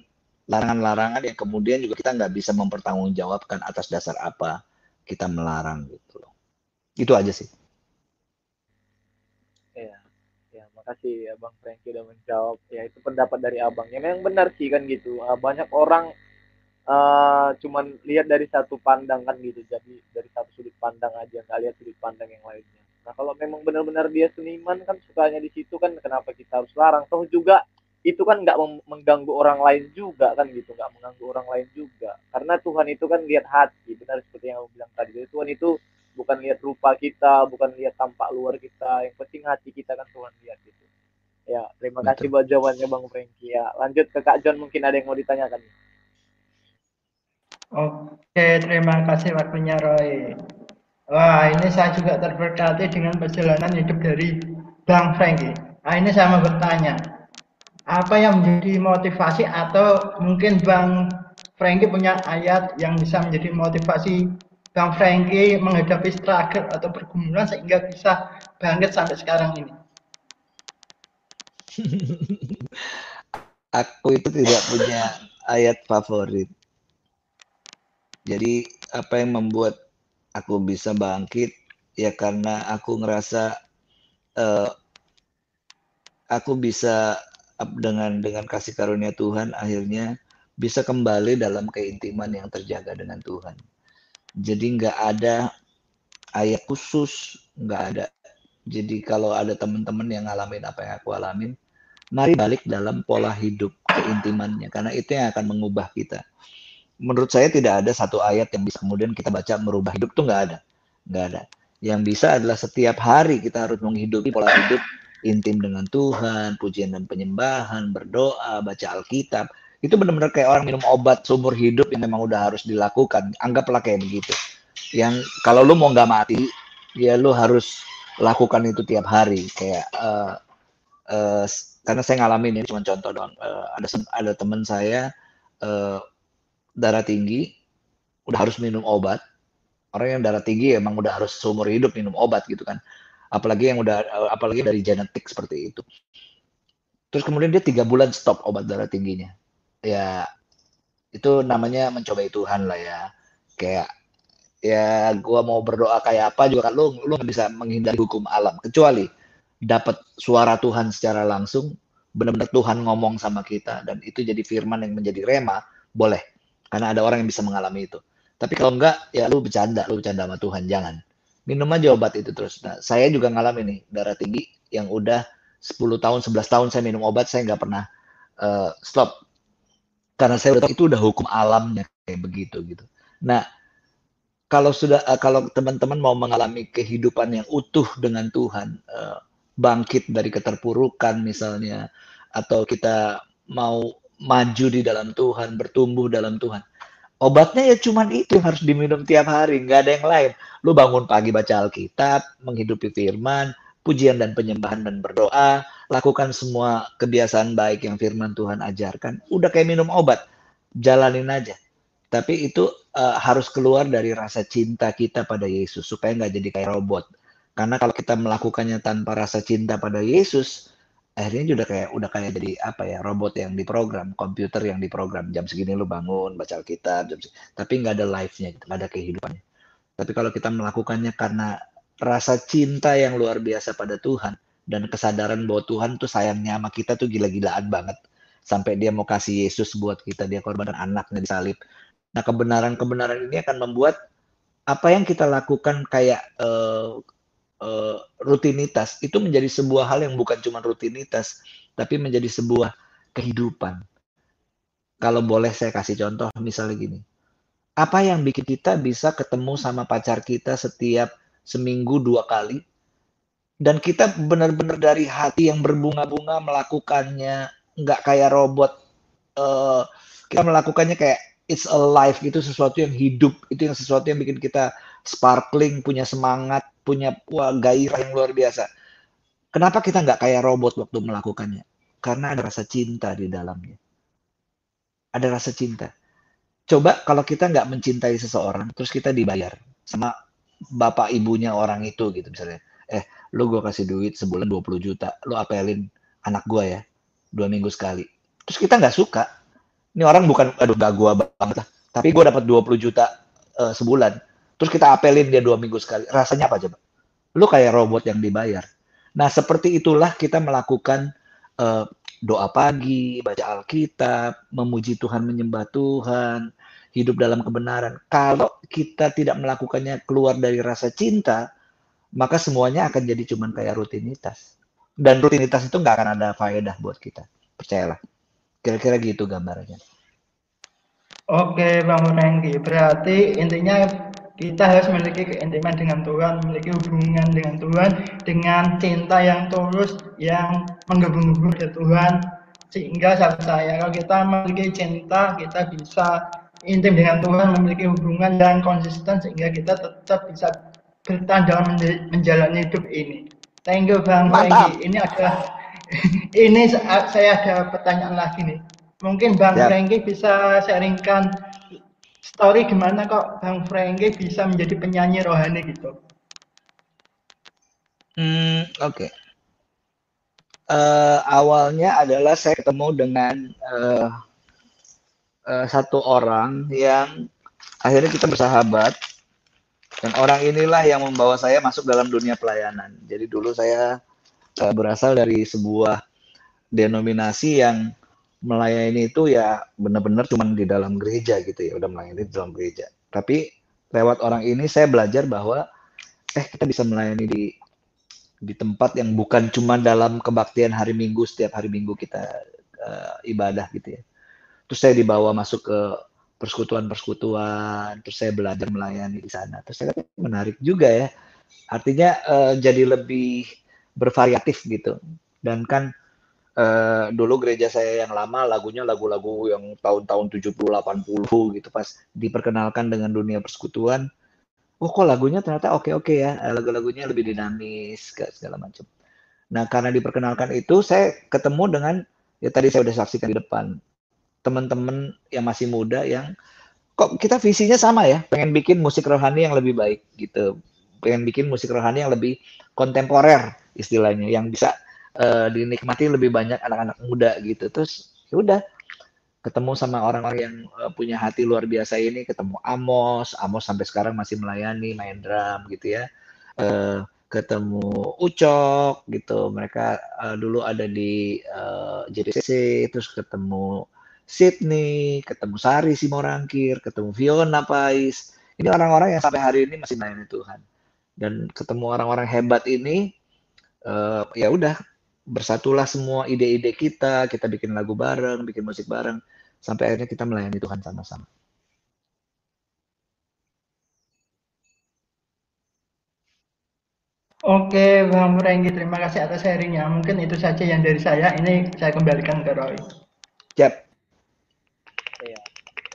larangan-larangan yang kemudian juga kita nggak bisa mempertanggungjawabkan atas dasar apa kita melarang gitu loh. Itu aja sih. Ya, ya makasih ya Bang Franky udah menjawab. Ya itu pendapat dari abang. Ya memang benar sih kan gitu. Uh, banyak orang uh, cuman lihat dari satu pandangan gitu jadi dari satu sudut pandang aja nggak lihat sudut pandang yang lainnya nah kalau memang benar-benar dia seniman kan sukanya di situ kan kenapa kita harus larang toh juga itu kan nggak mengganggu orang lain juga kan gitu nggak mengganggu orang lain juga karena Tuhan itu kan lihat hati benar seperti yang aku bilang tadi jadi Tuhan itu bukan lihat rupa kita bukan lihat tampak luar kita yang penting hati kita kan Tuhan lihat gitu ya terima Betul. kasih buat jawabannya Bang Franky ya lanjut ke Kak John mungkin ada yang mau ditanyakan Oke, terima kasih waktunya Roy. Wah, ini saya juga terberkati dengan perjalanan hidup dari Bang Franky. Nah, ini saya mau bertanya. Apa yang menjadi motivasi atau mungkin Bang Frankie punya ayat yang bisa menjadi motivasi Bang Frankie menghadapi struggle atau pergumulan sehingga bisa bangkit sampai sekarang ini? Aku itu tidak punya ayat favorit. Jadi apa yang membuat aku bisa bangkit ya karena aku ngerasa uh, aku bisa dengan dengan kasih karunia Tuhan akhirnya bisa kembali dalam keintiman yang terjaga dengan Tuhan. Jadi nggak ada ayat khusus, nggak ada. Jadi kalau ada teman-teman yang ngalamin apa yang aku alamin, mari balik dalam pola hidup keintimannya, karena itu yang akan mengubah kita. Menurut saya tidak ada satu ayat yang bisa kemudian kita baca merubah hidup tuh nggak ada, nggak ada. Yang bisa adalah setiap hari kita harus menghidupi pola hidup intim dengan Tuhan, pujian dan penyembahan, berdoa, baca Alkitab, itu benar-benar kayak orang minum obat seumur hidup yang memang udah harus dilakukan. Anggaplah kayak begitu. Yang kalau lu mau nggak mati ya lu harus lakukan itu tiap hari. Kayak uh, uh, karena saya ngalamin ini cuma contoh dong uh, ada ada teman saya uh, darah tinggi udah harus minum obat. Orang yang darah tinggi emang udah harus seumur hidup minum obat gitu kan apalagi yang udah apalagi dari genetik seperti itu. Terus kemudian dia tiga bulan stop obat darah tingginya. Ya itu namanya mencobai Tuhan lah ya. Kayak ya gua mau berdoa kayak apa juga kan lu lu nggak bisa menghindari hukum alam. Kecuali dapat suara Tuhan secara langsung benar-benar Tuhan ngomong sama kita dan itu jadi firman yang menjadi rema boleh. Karena ada orang yang bisa mengalami itu. Tapi kalau enggak ya lu bercanda lu bercanda sama Tuhan jangan minum aja obat itu terus nah saya juga ngalamin nih darah tinggi yang udah 10 tahun 11 tahun saya minum obat saya nggak pernah uh, stop karena saya udah itu udah hukum alamnya kayak begitu gitu. Nah, kalau sudah uh, kalau teman-teman mau mengalami kehidupan yang utuh dengan Tuhan, uh, bangkit dari keterpurukan misalnya, atau kita mau maju di dalam Tuhan, bertumbuh dalam Tuhan. Obatnya ya cuman itu yang harus diminum tiap hari, nggak ada yang lain. Lu bangun pagi baca Alkitab, menghidupi firman, pujian dan penyembahan dan berdoa, lakukan semua kebiasaan baik yang firman Tuhan ajarkan. Udah kayak minum obat, jalanin aja. Tapi itu uh, harus keluar dari rasa cinta kita pada Yesus supaya nggak jadi kayak robot. Karena kalau kita melakukannya tanpa rasa cinta pada Yesus, akhirnya udah kayak udah kayak jadi apa ya robot yang diprogram, komputer yang diprogram. Jam segini lu bangun baca Alkitab, jam segini. tapi nggak ada life-nya, nggak ada kehidupannya. Tapi kalau kita melakukannya karena rasa cinta yang luar biasa pada Tuhan, dan kesadaran bahwa Tuhan tuh sayangnya sama kita tuh gila-gilaan banget sampai dia mau kasih Yesus buat kita dia korban anaknya disalib nah kebenaran-kebenaran ini akan membuat apa yang kita lakukan kayak uh, uh, rutinitas. Itu menjadi sebuah hal yang bukan cuma rutinitas tapi menjadi sebuah kehidupan. Kalau boleh saya kasih contoh misalnya gini. Apa yang bikin kita bisa ketemu sama pacar kita setiap seminggu dua kali? Dan kita benar-benar dari hati yang berbunga-bunga melakukannya nggak kayak robot uh, kita melakukannya kayak it's alive gitu sesuatu yang hidup. Itu yang sesuatu yang bikin kita sparkling punya semangat punya wah, gairah yang luar biasa. Kenapa kita nggak kayak robot waktu melakukannya? Karena ada rasa cinta di dalamnya. Ada rasa cinta. Coba kalau kita nggak mencintai seseorang terus kita dibayar sama bapak ibunya orang itu gitu misalnya. Eh lu gue kasih duit sebulan 20 juta lu apelin anak gue ya dua minggu sekali. Terus kita nggak suka. Ini orang bukan aduh gak gue banget lah. Tapi gue dapat 20 juta uh, sebulan terus kita apelin dia dua minggu sekali rasanya apa coba lu kayak robot yang dibayar nah seperti itulah kita melakukan uh, doa pagi baca Alkitab memuji Tuhan menyembah Tuhan hidup dalam kebenaran kalau kita tidak melakukannya keluar dari rasa cinta maka semuanya akan jadi cuman kayak rutinitas. Dan rutinitas itu nggak akan ada faedah buat kita. Percayalah. Kira-kira gitu gambarnya. Oke Bang Renggi, berarti intinya kita harus memiliki keintiman dengan Tuhan, memiliki hubungan dengan Tuhan, dengan cinta yang tulus, yang menggabung-gabung ke Tuhan, sehingga saya kalau kita memiliki cinta, kita bisa intim dengan Tuhan, memiliki hubungan yang konsisten, sehingga kita tetap bisa bertahan dalam menjalani hidup ini. Thank you Bang Mantap. Ini adalah Ini saya ada pertanyaan lagi nih. Mungkin Bang. Franky bisa sharingkan story gimana kok Bang Franky bisa menjadi penyanyi rohani gitu. Hmm, oke. Okay. Uh, eh, awalnya adalah saya ketemu dengan uh, uh, satu orang yang akhirnya kita bersahabat dan orang inilah yang membawa saya masuk dalam dunia pelayanan. Jadi dulu saya uh, berasal dari sebuah denominasi yang melayani itu ya benar-benar cuma di dalam gereja gitu ya, udah melayani di dalam gereja. Tapi lewat orang ini saya belajar bahwa eh kita bisa melayani di di tempat yang bukan cuma dalam kebaktian hari Minggu setiap hari Minggu kita uh, ibadah gitu ya. Terus saya dibawa masuk ke persekutuan-persekutuan, terus saya belajar melayani di sana. Terus saya kata menarik juga ya. Artinya uh, jadi lebih bervariatif gitu. Dan kan uh, dulu gereja saya yang lama lagunya lagu-lagu yang tahun-tahun 70 80 gitu pas diperkenalkan dengan dunia persekutuan. Oh kok lagunya ternyata oke-oke ya? Lagu-lagunya lebih dinamis segala macam. Nah karena diperkenalkan itu saya ketemu dengan ya tadi saya udah saksikan di depan teman-teman yang masih muda yang kok kita visinya sama ya? Pengen bikin musik rohani yang lebih baik gitu. Pengen bikin musik rohani yang lebih kontemporer istilahnya yang bisa uh, dinikmati lebih banyak anak-anak muda gitu. Terus ya udah ketemu sama orang-orang yang uh, punya hati luar biasa ini ketemu Amos. Amos sampai sekarang masih melayani main drum gitu ya. Uh, ketemu Ucok gitu. Mereka uh, dulu ada di uh, JDCC terus ketemu Sydney ketemu Sari Simorangkir ketemu Fiona Pais. Ini orang-orang yang sampai hari ini masih melayani Tuhan. Dan ketemu orang-orang hebat ini uh, ya udah bersatulah semua ide-ide kita, kita bikin lagu bareng, bikin musik bareng, sampai akhirnya kita melayani Tuhan sama-sama. Oke, Bang Renggi, terima kasih atas sharingnya. Mungkin itu saja yang dari saya. Ini saya kembalikan ke Roy. Siap. Ya,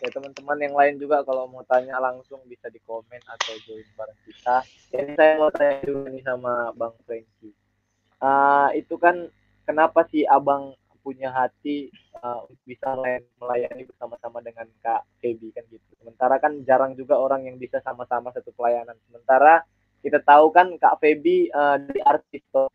ya teman-teman yang lain juga kalau mau tanya langsung bisa di komen atau join bareng kita. Ini saya mau tanya juga nih sama Bang Franky uh, itu kan kenapa sih abang punya hati uh, bisa melayani bersama-sama dengan Kak Feby kan gitu. Sementara kan jarang juga orang yang bisa sama-sama satu pelayanan. Sementara kita tahu kan Kak Feby uh, dari artis toh.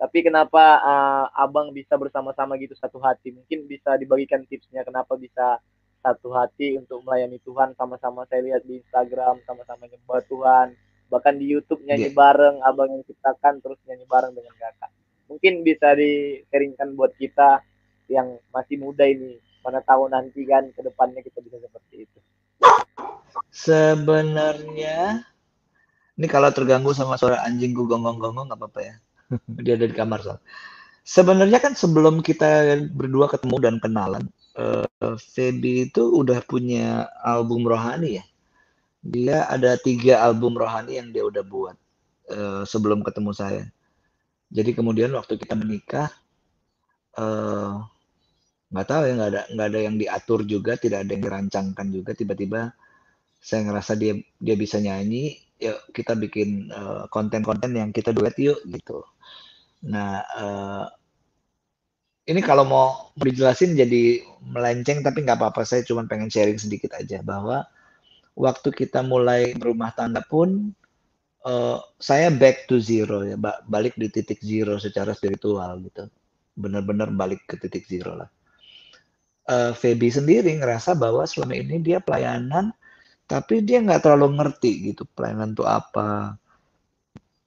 Tapi kenapa uh, abang bisa bersama-sama gitu satu hati? Mungkin bisa dibagikan tipsnya kenapa bisa satu hati untuk melayani Tuhan sama-sama saya lihat di Instagram sama-sama nyembah Tuhan bahkan di YouTube nyanyi yeah. bareng abang yang ciptakan terus nyanyi bareng dengan kakak. Mungkin bisa di buat kita yang masih muda ini mana tahu nanti kan ke depannya kita bisa seperti itu. Sebenarnya ini kalau terganggu sama suara anjingku gonggong-gonggong nggak apa-apa ya. Dia ada di kamar soal sebenarnya kan sebelum kita berdua ketemu dan kenalan uh, Feby itu udah punya album rohani ya dia ada tiga album rohani yang dia udah buat uh, sebelum ketemu saya. Jadi kemudian waktu kita menikah, eh, nggak uh, tahu ya nggak ada nggak ada yang diatur juga, tidak ada yang dirancangkan juga. Tiba-tiba saya ngerasa dia dia bisa nyanyi, ya kita bikin konten konten-konten yang kita duet yuk gitu. Nah uh, ini kalau mau dijelasin jadi melenceng tapi nggak apa-apa. Saya cuma pengen sharing sedikit aja bahwa waktu kita mulai berumah tangga pun uh, saya back to zero ya, balik di titik zero secara spiritual gitu. Benar-benar balik ke titik zero lah. Uh, Feby sendiri ngerasa bahwa selama ini dia pelayanan, tapi dia nggak terlalu ngerti gitu pelayanan itu apa.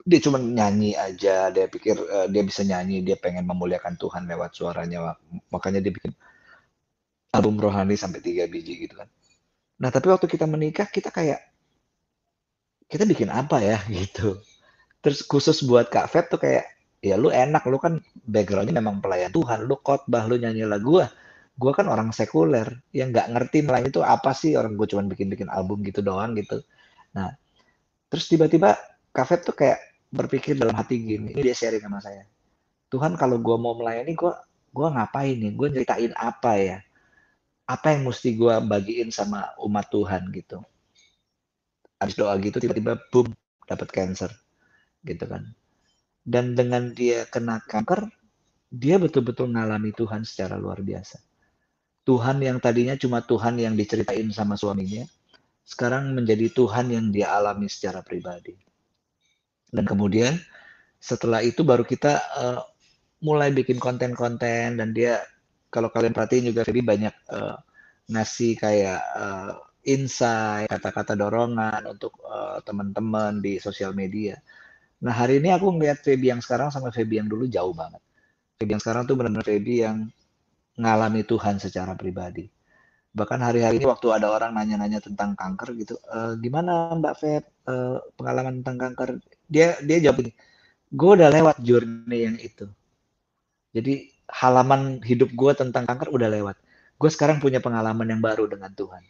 Dia cuma nyanyi aja, dia pikir uh, dia bisa nyanyi, dia pengen memuliakan Tuhan lewat suaranya, makanya dia bikin album rohani sampai tiga biji gitu kan. Nah, tapi waktu kita menikah kita kayak kita bikin apa ya gitu. Terus khusus buat Kak Feb tuh kayak ya lu enak lu kan backgroundnya memang pelayan Tuhan lu khotbah lu nyanyi lagu. Gua gue kan orang sekuler yang nggak ngerti melayani itu apa sih? Orang gue cuma bikin bikin album gitu doang gitu. Nah terus tiba-tiba Kak Feb tuh kayak berpikir dalam hati gini ini dia sharing sama saya. Tuhan kalau gue mau melayani gue gue ngapain nih? Gue ceritain apa ya apa yang mesti gue bagiin sama umat Tuhan gitu habis doa gitu tiba-tiba boom dapat cancer gitu kan dan dengan dia kena kanker dia betul-betul ngalami Tuhan secara luar biasa. Tuhan yang tadinya cuma Tuhan yang diceritain sama suaminya, sekarang menjadi Tuhan yang dia alami secara pribadi. Dan kemudian setelah itu baru kita uh, mulai bikin konten-konten dan dia kalau kalian perhatiin juga Feby banyak uh, ngasih kayak uh, insight, kata-kata dorongan untuk uh, teman-teman di sosial media. Nah hari ini aku ngeliat Feby yang sekarang sama Feby yang dulu jauh banget. Feby yang sekarang tuh benar-benar Feby yang ngalami Tuhan secara pribadi. Bahkan hari-hari ini waktu ada orang nanya-nanya tentang kanker gitu, e, gimana Mbak Feb e, pengalaman tentang kanker? Dia dia jawab ini, gue udah lewat journey yang itu. Jadi halaman hidup gue tentang kanker udah lewat. Gue sekarang punya pengalaman yang baru dengan Tuhan.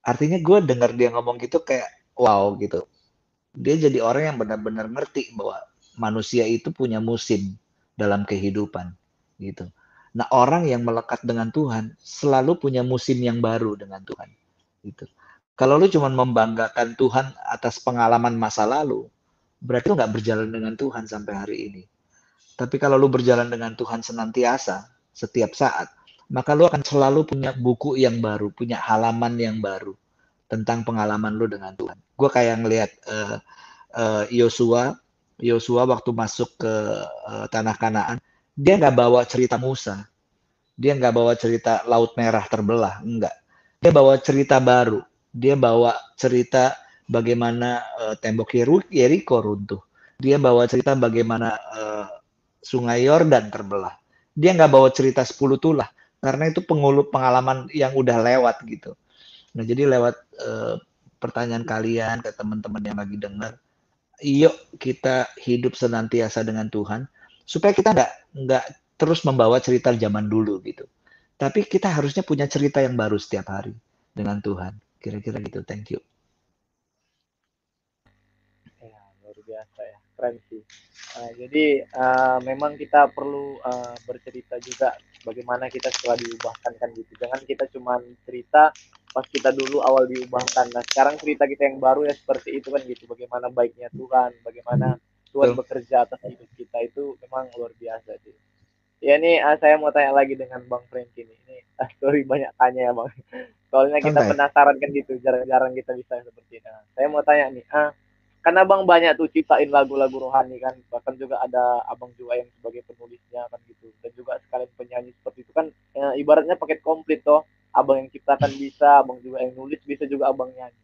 Artinya gue dengar dia ngomong gitu kayak wow gitu. Dia jadi orang yang benar-benar ngerti bahwa manusia itu punya musim dalam kehidupan gitu. Nah, orang yang melekat dengan Tuhan selalu punya musim yang baru dengan Tuhan. Gitu. Kalau lu cuma membanggakan Tuhan atas pengalaman masa lalu, berarti lu nggak berjalan dengan Tuhan sampai hari ini. Tapi kalau lu berjalan dengan Tuhan senantiasa, setiap saat, maka lu akan selalu punya buku yang baru, punya halaman yang baru tentang pengalaman lu dengan Tuhan. Gue kayak ngelihat uh, uh, Yosua, Yosua waktu masuk ke uh, tanah Kanaan, dia nggak bawa cerita Musa, dia nggak bawa cerita Laut Merah terbelah, enggak. Dia bawa cerita baru, dia bawa cerita bagaimana uh, tembok Yeriko runtuh. Dia bawa cerita bagaimana uh, Sungai Yordan terbelah. Dia nggak bawa cerita 10 tulah, karena itu pengulu pengalaman yang udah lewat gitu. Nah jadi lewat uh, pertanyaan kalian ke teman-teman yang lagi dengar, yuk kita hidup senantiasa dengan Tuhan supaya kita nggak nggak terus membawa cerita zaman dulu gitu. Tapi kita harusnya punya cerita yang baru setiap hari dengan Tuhan. Kira-kira gitu. Thank you. Ya, luar sih. Uh, jadi uh, memang kita perlu uh, bercerita juga bagaimana kita setelah diubahkan kan gitu. Jangan kita cuma cerita pas kita dulu awal diubahkan. Nah, sekarang cerita kita yang baru ya seperti itu kan gitu. Bagaimana baiknya Tuhan, bagaimana Tuhan bekerja atas hidup kita itu memang luar biasa sih. Ya ini uh, saya mau tanya lagi dengan Bang Frank ini. Ini uh, story banyak tanya ya Bang. Soalnya kita Sampai. penasaran kan gitu, jarang-jarang kita bisa seperti ini. Nah, saya mau tanya nih, ah, karena Bang banyak tuh ciptain lagu-lagu rohani kan, bahkan juga ada Abang juga yang sebagai penulisnya kan gitu, dan juga sekalian penyanyi seperti itu kan, ya, ibaratnya paket komplit toh. Abang yang ciptakan bisa, Abang juga yang nulis bisa juga Abang nyanyi.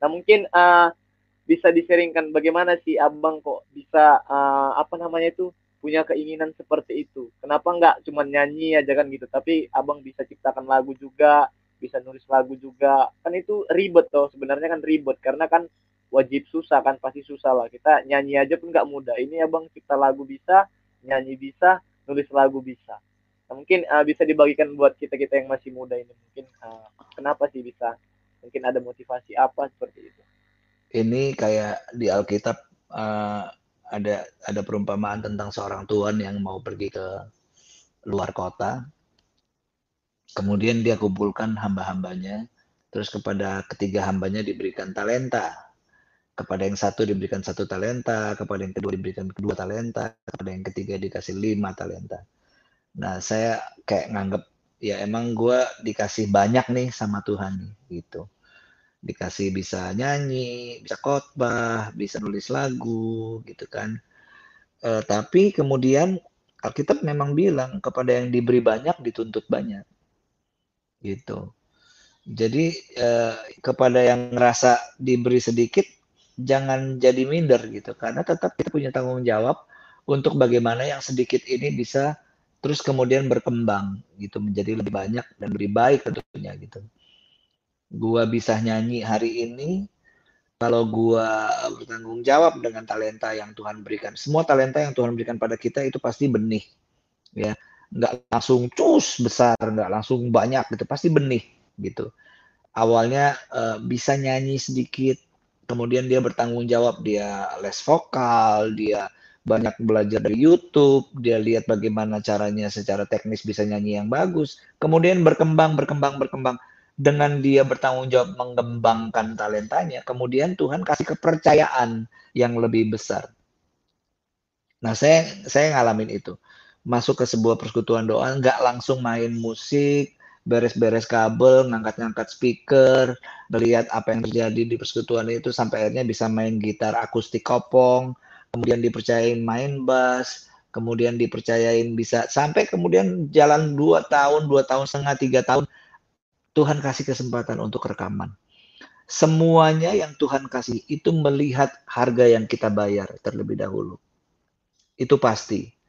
Nah mungkin uh, bisa diseringkan bagaimana sih abang kok bisa uh, apa namanya itu punya keinginan seperti itu. Kenapa nggak cuma nyanyi aja kan gitu tapi abang bisa ciptakan lagu juga bisa nulis lagu juga. Kan itu ribet toh sebenarnya kan ribet. Karena kan wajib susah kan pasti susah lah. Kita nyanyi aja pun nggak mudah. Ini abang cipta lagu bisa nyanyi bisa nulis lagu bisa. Nah, mungkin uh, bisa dibagikan buat kita kita yang masih muda ini. Mungkin uh, kenapa sih bisa? Mungkin ada motivasi apa seperti itu? Ini kayak di Alkitab uh, ada ada perumpamaan tentang seorang tuan yang mau pergi ke luar kota. Kemudian dia kumpulkan hamba-hambanya, terus kepada ketiga hambanya diberikan talenta. Kepada yang satu diberikan satu talenta, kepada yang kedua diberikan kedua talenta, kepada yang ketiga dikasih lima talenta. Nah, saya kayak nganggep ya emang gue dikasih banyak nih sama Tuhan gitu dikasih bisa nyanyi, bisa khotbah, bisa nulis lagu, gitu kan. E, tapi kemudian Alkitab memang bilang kepada yang diberi banyak dituntut banyak, gitu. Jadi e, kepada yang ngerasa diberi sedikit jangan jadi minder gitu, karena tetap kita punya tanggung jawab untuk bagaimana yang sedikit ini bisa terus kemudian berkembang gitu menjadi lebih banyak dan lebih baik tentunya gitu gua bisa nyanyi hari ini kalau gua bertanggung jawab dengan talenta yang Tuhan berikan. Semua talenta yang Tuhan berikan pada kita itu pasti benih. Ya, nggak langsung cus besar, nggak langsung banyak gitu, pasti benih gitu. Awalnya uh, bisa nyanyi sedikit, kemudian dia bertanggung jawab, dia les vokal, dia banyak belajar dari YouTube, dia lihat bagaimana caranya secara teknis bisa nyanyi yang bagus, kemudian berkembang, berkembang, berkembang dengan dia bertanggung jawab mengembangkan talentanya, kemudian Tuhan kasih kepercayaan yang lebih besar. Nah, saya saya ngalamin itu. masuk ke sebuah persekutuan doa nggak langsung main musik, beres-beres kabel, ngangkat-ngangkat speaker, melihat apa yang terjadi di persekutuan itu sampai akhirnya bisa main gitar akustik kopong, kemudian dipercayain main bass, kemudian dipercayain bisa sampai kemudian jalan dua tahun, dua tahun setengah, tiga tahun, Tuhan kasih kesempatan untuk rekaman. Semuanya yang Tuhan kasih itu melihat harga yang kita bayar terlebih dahulu. Itu pasti.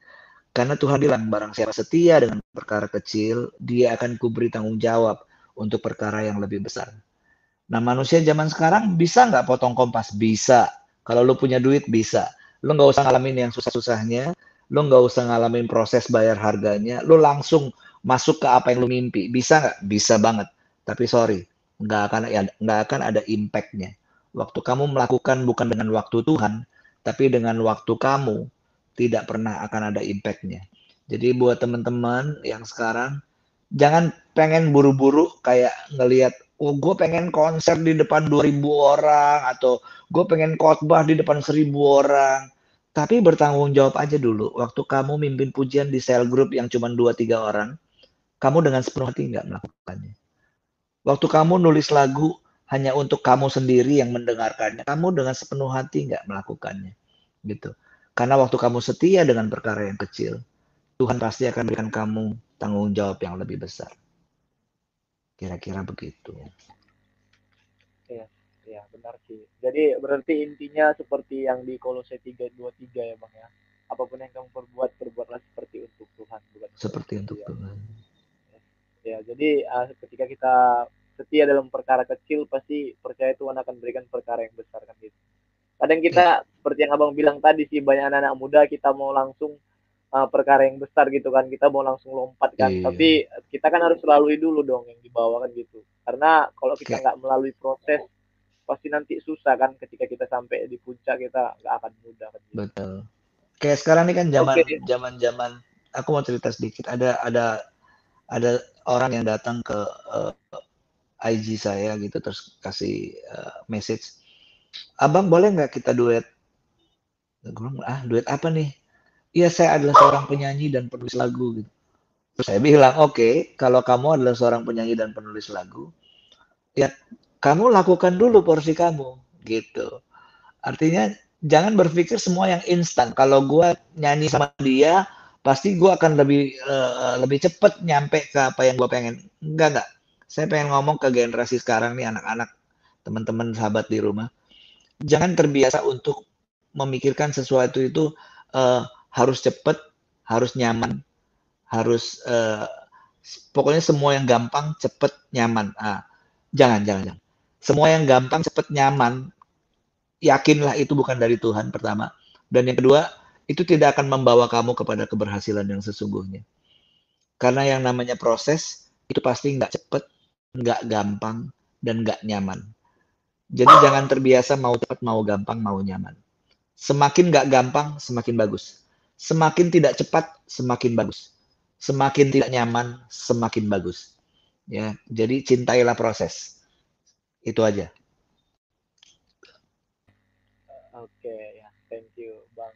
Karena Tuhan bilang barang siapa setia dengan perkara kecil, dia akan kuberi tanggung jawab untuk perkara yang lebih besar. Nah manusia zaman sekarang bisa nggak potong kompas? Bisa. Kalau lu punya duit bisa. Lu nggak usah ngalamin yang susah-susahnya. Lu nggak usah ngalamin proses bayar harganya. Lu langsung masuk ke apa yang lu mimpi. Bisa nggak? Bisa banget. Tapi sorry, nggak akan ya, nggak akan ada impactnya. Waktu kamu melakukan bukan dengan waktu Tuhan, tapi dengan waktu kamu tidak pernah akan ada impactnya. Jadi buat teman-teman yang sekarang jangan pengen buru-buru kayak ngelihat oh gue pengen konser di depan 2000 orang atau gue pengen khotbah di depan 1000 orang. Tapi bertanggung jawab aja dulu. Waktu kamu mimpin pujian di sel group yang cuma 2-3 orang, kamu dengan sepenuh hati nggak melakukannya. Waktu kamu nulis lagu hanya untuk kamu sendiri yang mendengarkannya, kamu dengan sepenuh hati nggak melakukannya, gitu. Karena waktu kamu setia dengan perkara yang kecil, Tuhan pasti akan berikan kamu tanggung jawab yang lebih besar. Kira-kira begitu. Iya, iya benar sih. Jadi berarti intinya seperti yang di Kolose 3:23 ya, Bang ya. Apa pun yang kamu perbuat, perbuatlah seperti untuk Tuhan, bukan seperti untuk Tuhan. Ya, jadi uh, ketika kita setia dalam perkara kecil, pasti percaya Tuhan akan berikan perkara yang besar kan gitu. Kadang kita seperti yang abang bilang tadi sih banyak anak-anak muda kita mau langsung uh, perkara yang besar gitu kan, kita mau langsung lompat kan. Iya. Tapi kita kan harus lalui dulu dong yang dibawa kan gitu. Karena kalau kita nggak melalui proses pasti nanti susah kan ketika kita sampai di puncak kita nggak akan mudah kan. Gitu. Betul. Kayak sekarang ini kan zaman okay. zaman zaman aku mau cerita sedikit ada ada ada orang yang datang ke uh, eh, IG saya gitu terus kasih uh, message, abang boleh nggak kita duet? Gue bilang ah duet apa nih? Iya saya adalah seorang penyanyi dan penulis lagu gitu. Terus saya bilang oke okay, kalau kamu adalah seorang penyanyi dan penulis lagu, ya kamu lakukan dulu porsi kamu gitu. Artinya jangan berpikir semua yang instan. Kalau gue nyanyi sama dia, pasti gue akan lebih uh, lebih cepet nyampe ke apa yang gue pengen. Enggak enggak. Saya pengen ngomong ke generasi sekarang nih anak-anak, teman-teman sahabat di rumah. Jangan terbiasa untuk memikirkan sesuatu itu uh, harus cepet, harus nyaman, harus uh, pokoknya semua yang gampang, cepet, nyaman. Ah, jangan, jangan, jangan. Semua yang gampang, cepet, nyaman, yakinlah itu bukan dari Tuhan pertama. Dan yang kedua, itu tidak akan membawa kamu kepada keberhasilan yang sesungguhnya. Karena yang namanya proses itu pasti nggak cepet, nggak gampang, dan nggak nyaman. Jadi jangan terbiasa mau cepat, mau gampang, mau nyaman. Semakin nggak gampang, semakin bagus. Semakin tidak cepat, semakin bagus. Semakin tidak nyaman, semakin bagus. Ya, jadi cintailah proses. Itu aja. Oke, ya, thank you, Bang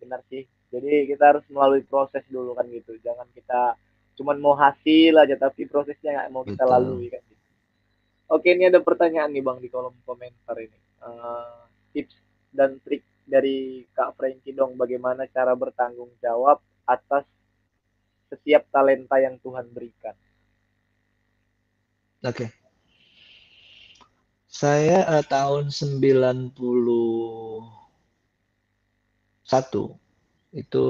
benar sih jadi kita harus melalui proses dulu kan gitu jangan kita cuman mau hasil aja tapi prosesnya nggak mau kita Betul. lalui kan. Oke ini ada pertanyaan nih bang di kolom komentar ini uh, tips dan trik dari kak Frankie dong bagaimana cara bertanggung jawab atas setiap talenta yang Tuhan berikan oke okay. Saya uh, tahun 90 satu itu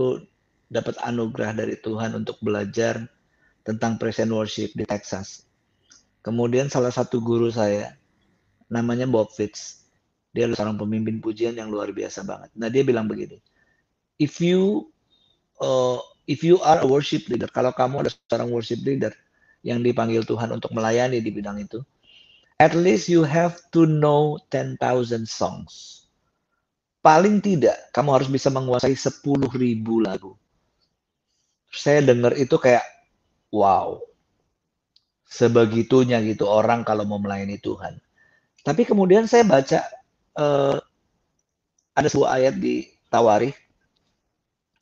dapat anugerah dari Tuhan untuk belajar tentang present worship di Texas. Kemudian salah satu guru saya namanya Bob Fitz. Dia adalah seorang pemimpin pujian yang luar biasa banget. Nah dia bilang begini, if you uh, if you are a worship leader, kalau kamu adalah seorang worship leader yang dipanggil Tuhan untuk melayani di bidang itu, at least you have to know 10,000 songs paling tidak kamu harus bisa menguasai 10 ribu lagu. Saya dengar itu kayak, wow, sebegitunya gitu orang kalau mau melayani Tuhan. Tapi kemudian saya baca uh, ada sebuah ayat di Tawarikh.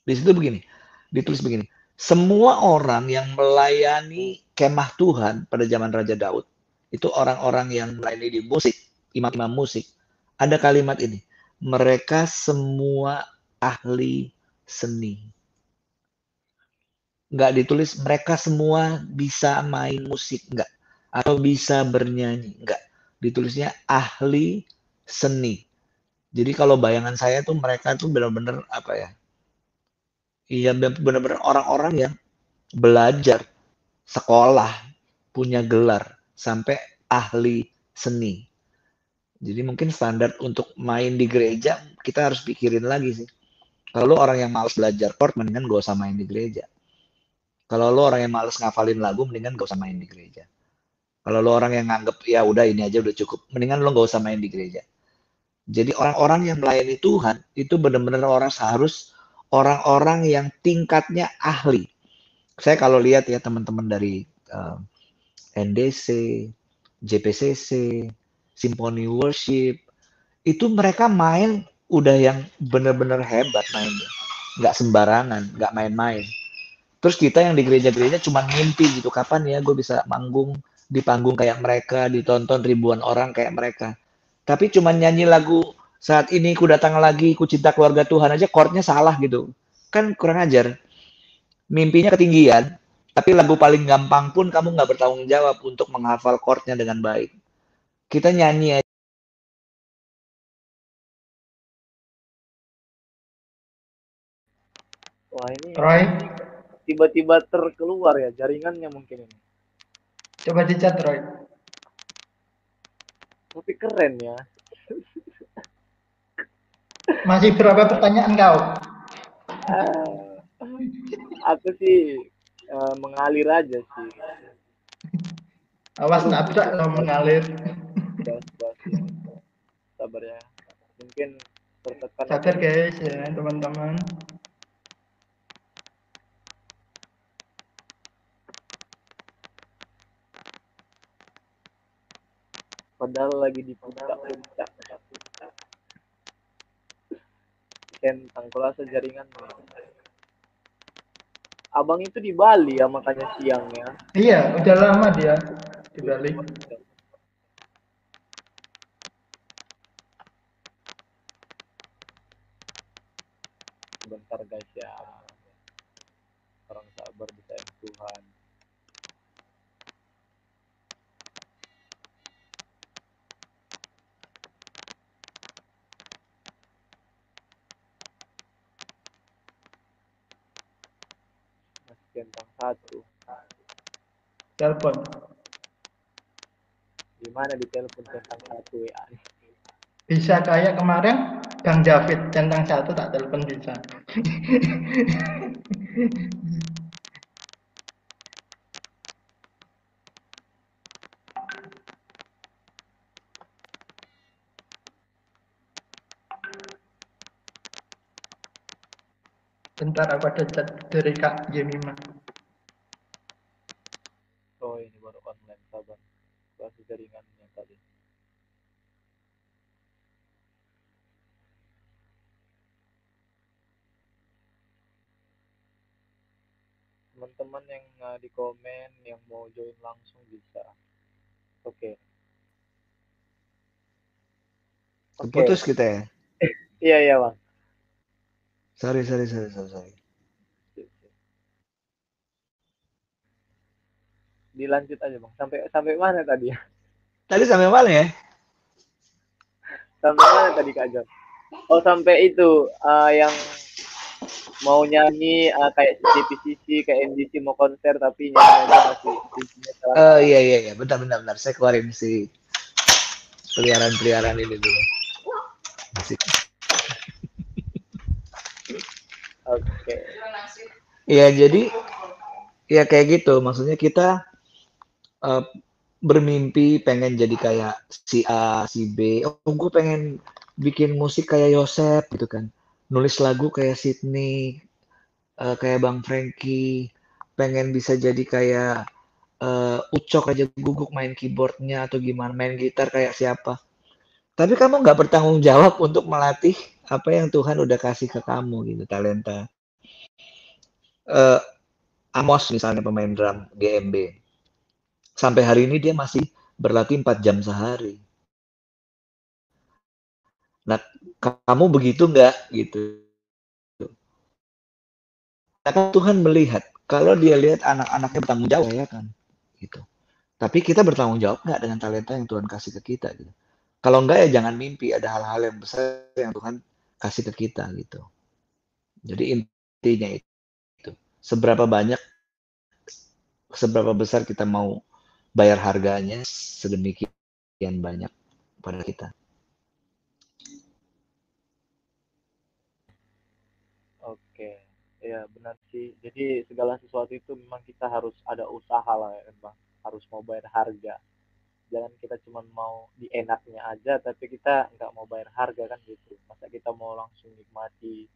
Di situ begini, ditulis begini, semua orang yang melayani kemah Tuhan pada zaman Raja Daud, itu orang-orang yang melayani di musik, imam-imam musik, ada kalimat ini, mereka semua ahli seni. Nggak ditulis mereka semua bisa main musik, nggak. Atau bisa bernyanyi, nggak. Ditulisnya ahli seni. Jadi kalau bayangan saya tuh mereka tuh benar-benar apa ya? Iya benar-benar orang-orang yang belajar sekolah punya gelar sampai ahli seni. Jadi mungkin standar untuk main di gereja kita harus pikirin lagi sih. Kalau orang yang males belajar chord, mendingan gak usah main di gereja. Kalau lo orang yang males ngafalin lagu, mendingan gak usah main di gereja. Kalau lo orang yang nganggep ya udah ini aja udah cukup, mendingan lo gak usah main di gereja. Jadi orang-orang yang melayani Tuhan itu benar-benar orang seharus orang-orang yang tingkatnya ahli. Saya kalau lihat ya teman-teman dari uh, eh, NDC, JPCC, Symphony Worship, itu mereka main udah yang benar-benar hebat mainnya. Nggak sembarangan, nggak main-main. Terus kita yang di gereja-gereja cuma mimpi gitu, kapan ya gue bisa manggung di panggung kayak mereka, ditonton ribuan orang kayak mereka tapi cuma nyanyi lagu saat ini ku datang lagi, ku cinta keluarga Tuhan aja chordnya salah gitu. Kan kurang ajar. Mimpinya ketinggian, tapi lagu paling gampang pun kamu nggak bertanggung jawab untuk menghafal chordnya dengan baik. Kita nyanyi aja. Wah ini Roy, tiba-tiba terkeluar ya jaringannya mungkin ini. coba dicat Roy. Tapi keren ya. Masih berapa pertanyaan kau? Uh, aku sih uh, mengalir aja sih. Awas nabrak lo mengalir. Bas, bas, ya. Sabar ya. Mungkin tertekan. Sabar guys ya teman-teman. Padahal lagi di puncak-puncak centang kurasa jaringan. Abang itu di Bali ya makanya siang ya. Iya udah lama dia di Bali. sebentar guys ya. Orang sabar bisa Tuhan centang satu. Telepon. Gimana di telepon centang satu ya? Bisa kayak kemarin Bang David centang satu tak telepon bisa Bentar aku ada chat dari Kak Jemima. Oh ini baru online sabar. Bahasa jaringannya tadi. Teman-teman yang uh, di komen yang mau join langsung bisa. Oke. Okay. Okay. Putus kita ya? iya iya bang. Sorry, sorry, sorry, sorry, sorry. Dilanjut aja bang. Sampai sampai mana tadi ya? Tadi sampai mana ya? Sampai mana tadi Kak John? Oh sampai itu uh, yang mau nyanyi uh, kayak JPCC kayak MDC mau konser tapi nyanyi masih Oh iya iya iya bentar bentar bentar saya keluarin si peliharaan peliharaan ini dulu. Masih. Oke. Okay. Iya, jadi ya kayak gitu. Maksudnya kita uh, bermimpi pengen jadi kayak si A, si B. Oh, gue pengen bikin musik kayak Yosep gitu kan. Nulis lagu kayak Sydney, uh, kayak Bang Frankie. Pengen bisa jadi kayak uh, Ucok aja guguk main keyboardnya atau gimana main gitar kayak siapa. Tapi kamu nggak bertanggung jawab untuk melatih apa yang Tuhan udah kasih ke kamu gitu talenta uh, Amos misalnya pemain drum GMB. Sampai hari ini dia masih berlatih 4 jam sehari. Nah, kamu begitu nggak gitu? Karena Tuhan melihat kalau dia lihat anak-anaknya bertanggung jawab ya kan, gitu. Tapi kita bertanggung jawab nggak dengan talenta yang Tuhan kasih ke kita gitu. Kalau enggak ya jangan mimpi ada hal-hal yang besar yang Tuhan kasih ke kita gitu. Jadi intinya itu seberapa banyak seberapa besar kita mau bayar harganya sedemikian banyak pada kita. Oke, ya benar sih. Jadi segala sesuatu itu memang kita harus ada usaha lah ya bang. Harus mau bayar harga. Jangan kita cuma mau di enaknya aja, tapi kita nggak mau bayar harga kan gitu. Masa kita mau langsung nikmati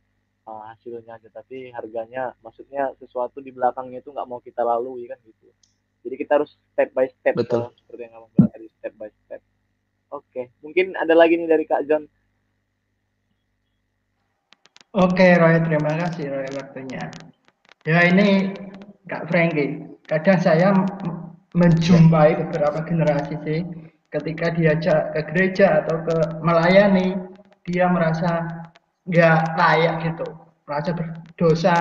uh, hasilnya aja tapi harganya maksudnya sesuatu di belakangnya itu nggak mau kita lalui kan gitu. Jadi kita harus step by step betul. so, seperti yang kamu bilang tadi step by step. Oke okay. mungkin ada lagi nih dari kak John. Oke okay, Roy terima kasih Roy waktunya. Ya ini kak Frankie. Kadang saya menjumpai beberapa generasi sih ketika diajak ke gereja atau ke melayani dia merasa nggak layak gitu merasa berdosa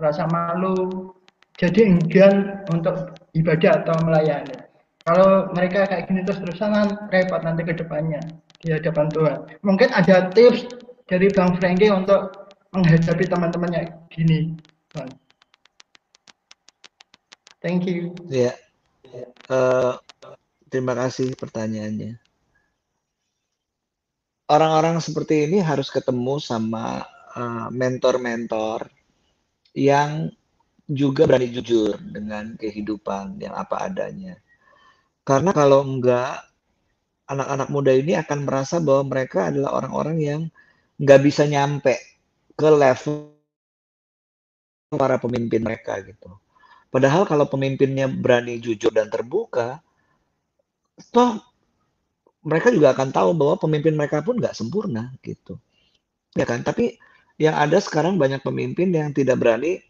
merasa malu. Jadi enggan untuk ibadah atau melayani. Kalau mereka kayak gini terus terusan repot nanti ke depannya di hadapan Tuhan. Mungkin ada tips dari Bang Franky untuk menghadapi teman-temannya gini Bang. Thank you. Ya uh, terima kasih pertanyaannya. Orang-orang seperti ini harus ketemu sama mentor-mentor uh, yang juga berani jujur dengan kehidupan yang apa adanya. Karena kalau enggak, anak-anak muda ini akan merasa bahwa mereka adalah orang-orang yang nggak bisa nyampe ke level para pemimpin mereka gitu. Padahal kalau pemimpinnya berani jujur dan terbuka, toh mereka juga akan tahu bahwa pemimpin mereka pun nggak sempurna gitu ya kan tapi yang ada sekarang banyak pemimpin yang tidak berani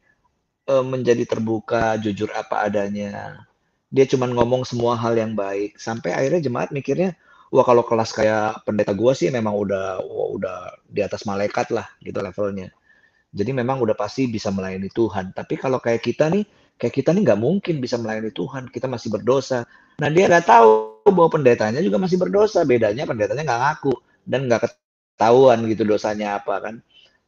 uh, menjadi terbuka jujur apa adanya. Dia cuma ngomong semua hal yang baik. Sampai akhirnya jemaat mikirnya wah kalau kelas kayak pendeta gua sih memang udah wah, udah di atas malaikat lah gitu levelnya. Jadi memang udah pasti bisa melayani Tuhan. Tapi kalau kayak kita nih kayak kita nih nggak mungkin bisa melayani Tuhan. Kita masih berdosa. Nah dia nggak tahu bahwa pendetanya juga masih berdosa. Bedanya pendetanya nggak ngaku dan nggak ketahuan gitu dosanya apa kan.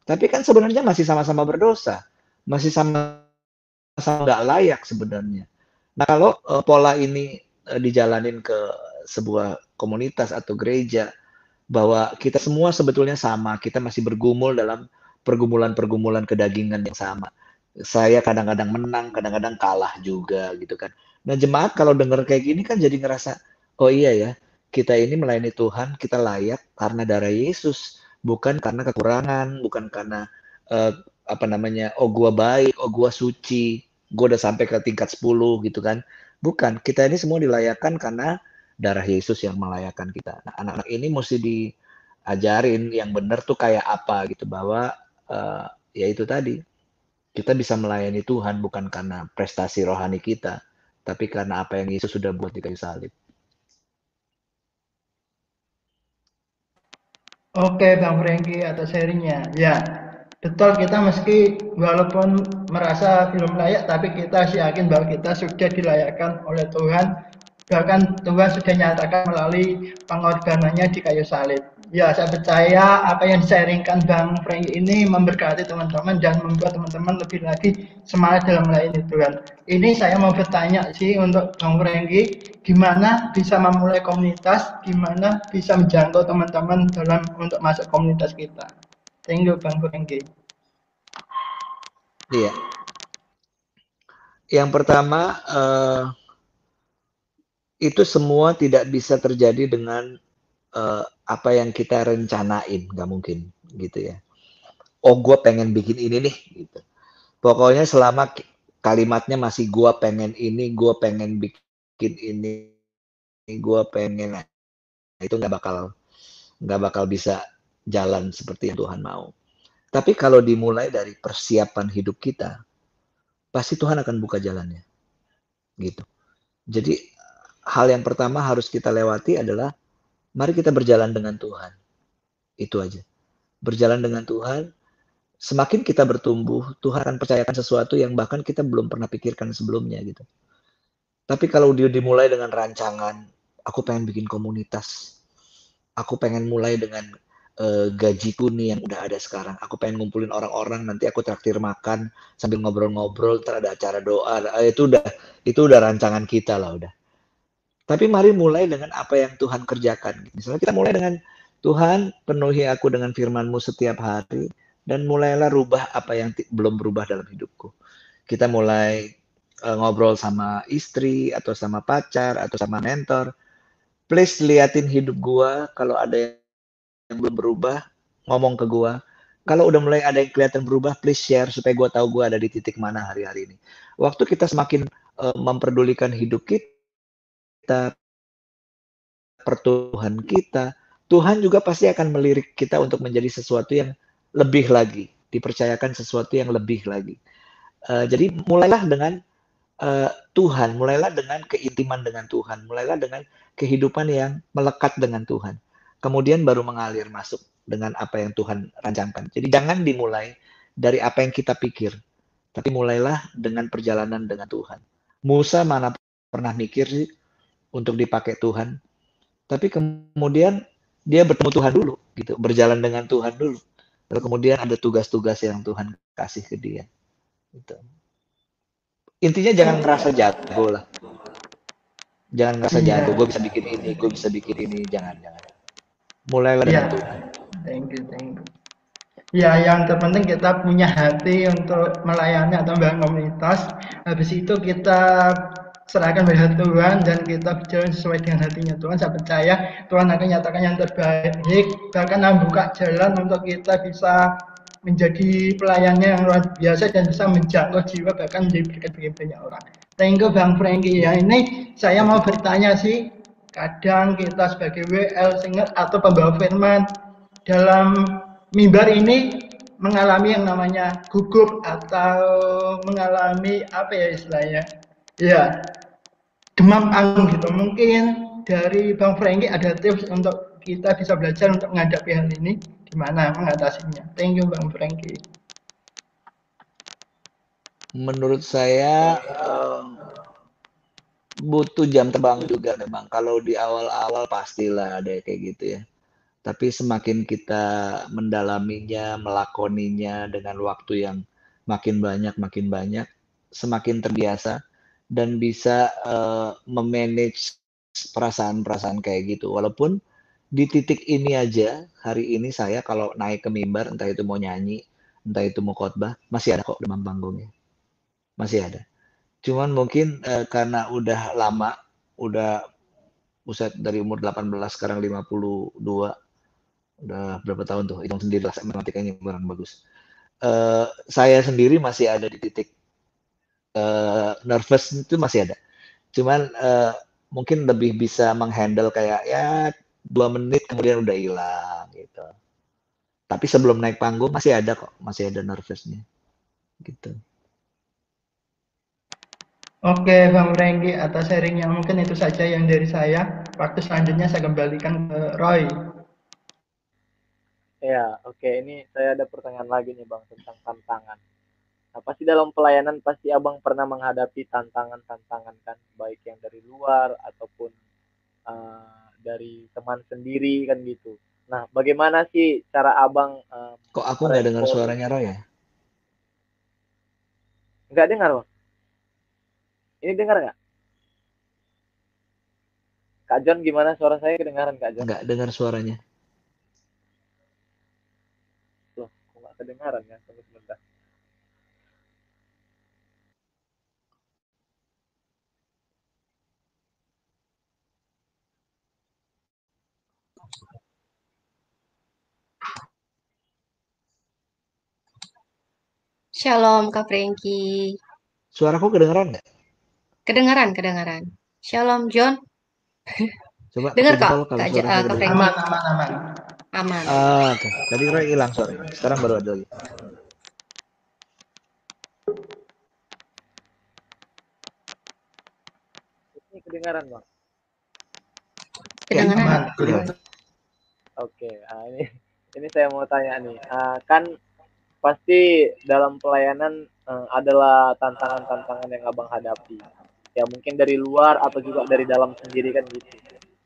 Tapi kan sebenarnya masih sama-sama berdosa, masih sama-sama nggak layak sebenarnya. Nah kalau uh, pola ini uh, dijalanin ke sebuah komunitas atau gereja, bahwa kita semua sebetulnya sama, kita masih bergumul dalam pergumulan-pergumulan kedagingan yang sama. Saya kadang-kadang menang, kadang-kadang kalah juga gitu kan. Nah jemaat kalau dengar kayak gini kan jadi ngerasa, Oh iya ya, kita ini melayani Tuhan, kita layak karena darah Yesus, bukan karena kekurangan, bukan karena uh, apa namanya, oh gua baik, oh gua suci, gua udah sampai ke tingkat 10 gitu kan. Bukan, kita ini semua dilayakkan karena darah Yesus yang melayakkan kita. Nah, anak-anak ini mesti diajarin yang benar tuh kayak apa gitu bahwa uh, ya itu tadi kita bisa melayani Tuhan bukan karena prestasi rohani kita, tapi karena apa yang Yesus sudah buat di kayu salib. Oke Bang Franky atas sharingnya. Ya, betul kita meski walaupun merasa belum layak, tapi kita yakin bahwa kita sudah dilayakkan oleh Tuhan. Bahkan Tuhan sudah nyatakan melalui pengorbanannya di kayu salib ya saya percaya apa yang disaringkan Bang Frank ini memberkati teman-teman dan membuat teman-teman lebih lagi semangat dalam melayani Tuhan. Ini saya mau bertanya sih untuk Bang Franky, gimana bisa memulai komunitas, gimana bisa menjangkau teman-teman dalam untuk masuk komunitas kita. Thank you Bang Franky. Iya. Yang pertama uh, itu semua tidak bisa terjadi dengan uh, apa yang kita rencanain, nggak mungkin gitu ya. Oh, gue pengen bikin ini nih, gitu. Pokoknya selama kalimatnya masih gue pengen ini, gue pengen bikin ini, gue pengen, itu nggak bakal nggak bakal bisa jalan seperti yang Tuhan mau. Tapi kalau dimulai dari persiapan hidup kita, pasti Tuhan akan buka jalannya. Gitu. Jadi hal yang pertama harus kita lewati adalah mari kita berjalan dengan Tuhan. Itu aja. Berjalan dengan Tuhan, semakin kita bertumbuh, Tuhan akan percayakan sesuatu yang bahkan kita belum pernah pikirkan sebelumnya gitu. Tapi kalau dia dimulai dengan rancangan, aku pengen bikin komunitas, aku pengen mulai dengan uh, gajiku nih yang udah ada sekarang. Aku pengen ngumpulin orang-orang, nanti aku traktir makan sambil ngobrol-ngobrol, ntar ada acara doa. Uh, itu udah itu udah rancangan kita lah udah. Tapi mari mulai dengan apa yang Tuhan kerjakan. Misalnya kita mulai dengan Tuhan penuhi aku dengan firman-Mu setiap hari dan mulailah rubah apa yang belum berubah dalam hidupku. Kita mulai uh, ngobrol sama istri atau sama pacar atau sama mentor. Please liatin hidup gua kalau ada yang belum berubah, ngomong ke gua. Kalau udah mulai ada yang kelihatan berubah, please share supaya gua tahu gua ada di titik mana hari-hari ini. Waktu kita semakin uh, memperdulikan hidup kita, pertuhan kita, Tuhan juga pasti akan melirik kita untuk menjadi sesuatu yang lebih lagi, dipercayakan sesuatu yang lebih lagi. Uh, jadi mulailah dengan uh, Tuhan, mulailah dengan keintiman dengan Tuhan, mulailah dengan kehidupan yang melekat dengan Tuhan. Kemudian baru mengalir masuk dengan apa yang Tuhan rancangkan. Jadi jangan dimulai dari apa yang kita pikir, tapi mulailah dengan perjalanan dengan Tuhan. Musa mana pernah mikir sih untuk dipakai Tuhan, tapi kemudian dia bertemu Tuhan dulu, gitu, berjalan dengan Tuhan dulu. Lalu kemudian ada tugas-tugas yang Tuhan kasih ke dia. Gitu. Intinya jangan ngerasa jago lah. Jangan ngerasa iya. jago, gue bisa bikin ini, gue bisa bikin ini, jangan, jangan. Mulailah dengan ya. Tuhan. Thank you, thank you. Ya, yang terpenting kita punya hati untuk melayani atau membangun komunitas. Habis itu kita serahkan pada Tuhan dan kita berjalan sesuai dengan hatinya. Tuhan saya percaya Tuhan akan nyatakan yang terbaik. Bahkan membuka jalan untuk kita bisa menjadi pelayannya yang luar biasa dan bisa menjangkau jiwa bahkan diberikan bagi banyak orang. Thank you Bang Franky ya ini saya mau bertanya sih kadang kita sebagai WL singer atau pembawa firman dalam mimbar ini mengalami yang namanya gugup atau mengalami apa ya istilahnya ya. Demam panggung gitu. Mungkin dari Bang Franky ada tips untuk kita bisa belajar untuk menghadapi hal ini. Gimana mengatasinya? Thank you Bang Franky menurut saya um, butuh jam terbang juga memang. Kalau di awal-awal pastilah ada kayak gitu ya. Tapi semakin kita mendalaminya melakoninya dengan waktu yang makin banyak makin banyak semakin terbiasa dan bisa uh, memanage perasaan-perasaan kayak gitu. Walaupun di titik ini aja hari ini saya kalau naik ke mimbar entah itu mau nyanyi, entah itu mau khotbah, masih ada kok demam panggungnya. Masih ada. Cuman mungkin uh, karena udah lama, udah buset dari umur 18 sekarang 52 udah berapa tahun tuh hitung sendiri lah matematikanya kurang bagus uh, saya sendiri masih ada di titik uh, nervous itu masih ada. Cuman uh, mungkin lebih bisa menghandle kayak ya dua menit kemudian udah hilang gitu. Tapi sebelum naik panggung masih ada kok, masih ada nervousnya gitu. Oke, Bang Renggi, atas sharingnya mungkin itu saja yang dari saya. Waktu selanjutnya saya kembalikan ke Roy. Ya, oke. Ini saya ada pertanyaan lagi nih, Bang, tentang tantangan. Nah, pasti dalam pelayanan pasti abang pernah menghadapi tantangan-tantangan kan, baik yang dari luar ataupun uh, dari teman sendiri kan gitu. Nah, bagaimana sih cara abang? Um, Kok aku nggak dengar suaranya Roy ya? Nggak dengar, bang. Ini dengar nggak? Kak John gimana suara saya kedengaran Kak John? Nggak dengar suaranya. Loh, kok nggak kedengaran ya? Tunggu sebentar. Shalom Kak Franky. Suaraku kedengaran nggak? Kedengaran, kedengaran. Shalom John. Coba dengar kok Kak, eh, Kak, Kak Franky. Aman, aman, aman. Aman. Uh, Oke, okay. tadi Roy hilang, sorry. Sekarang baru ada lagi. Ini kedengaran, Bang. Kedengaran. Ya, aman. Oke, ah, ini ini saya mau tanya nih, Ah, kan pasti dalam pelayanan eh, adalah tantangan-tantangan yang abang hadapi. Ya mungkin dari luar atau juga dari dalam sendiri kan gitu.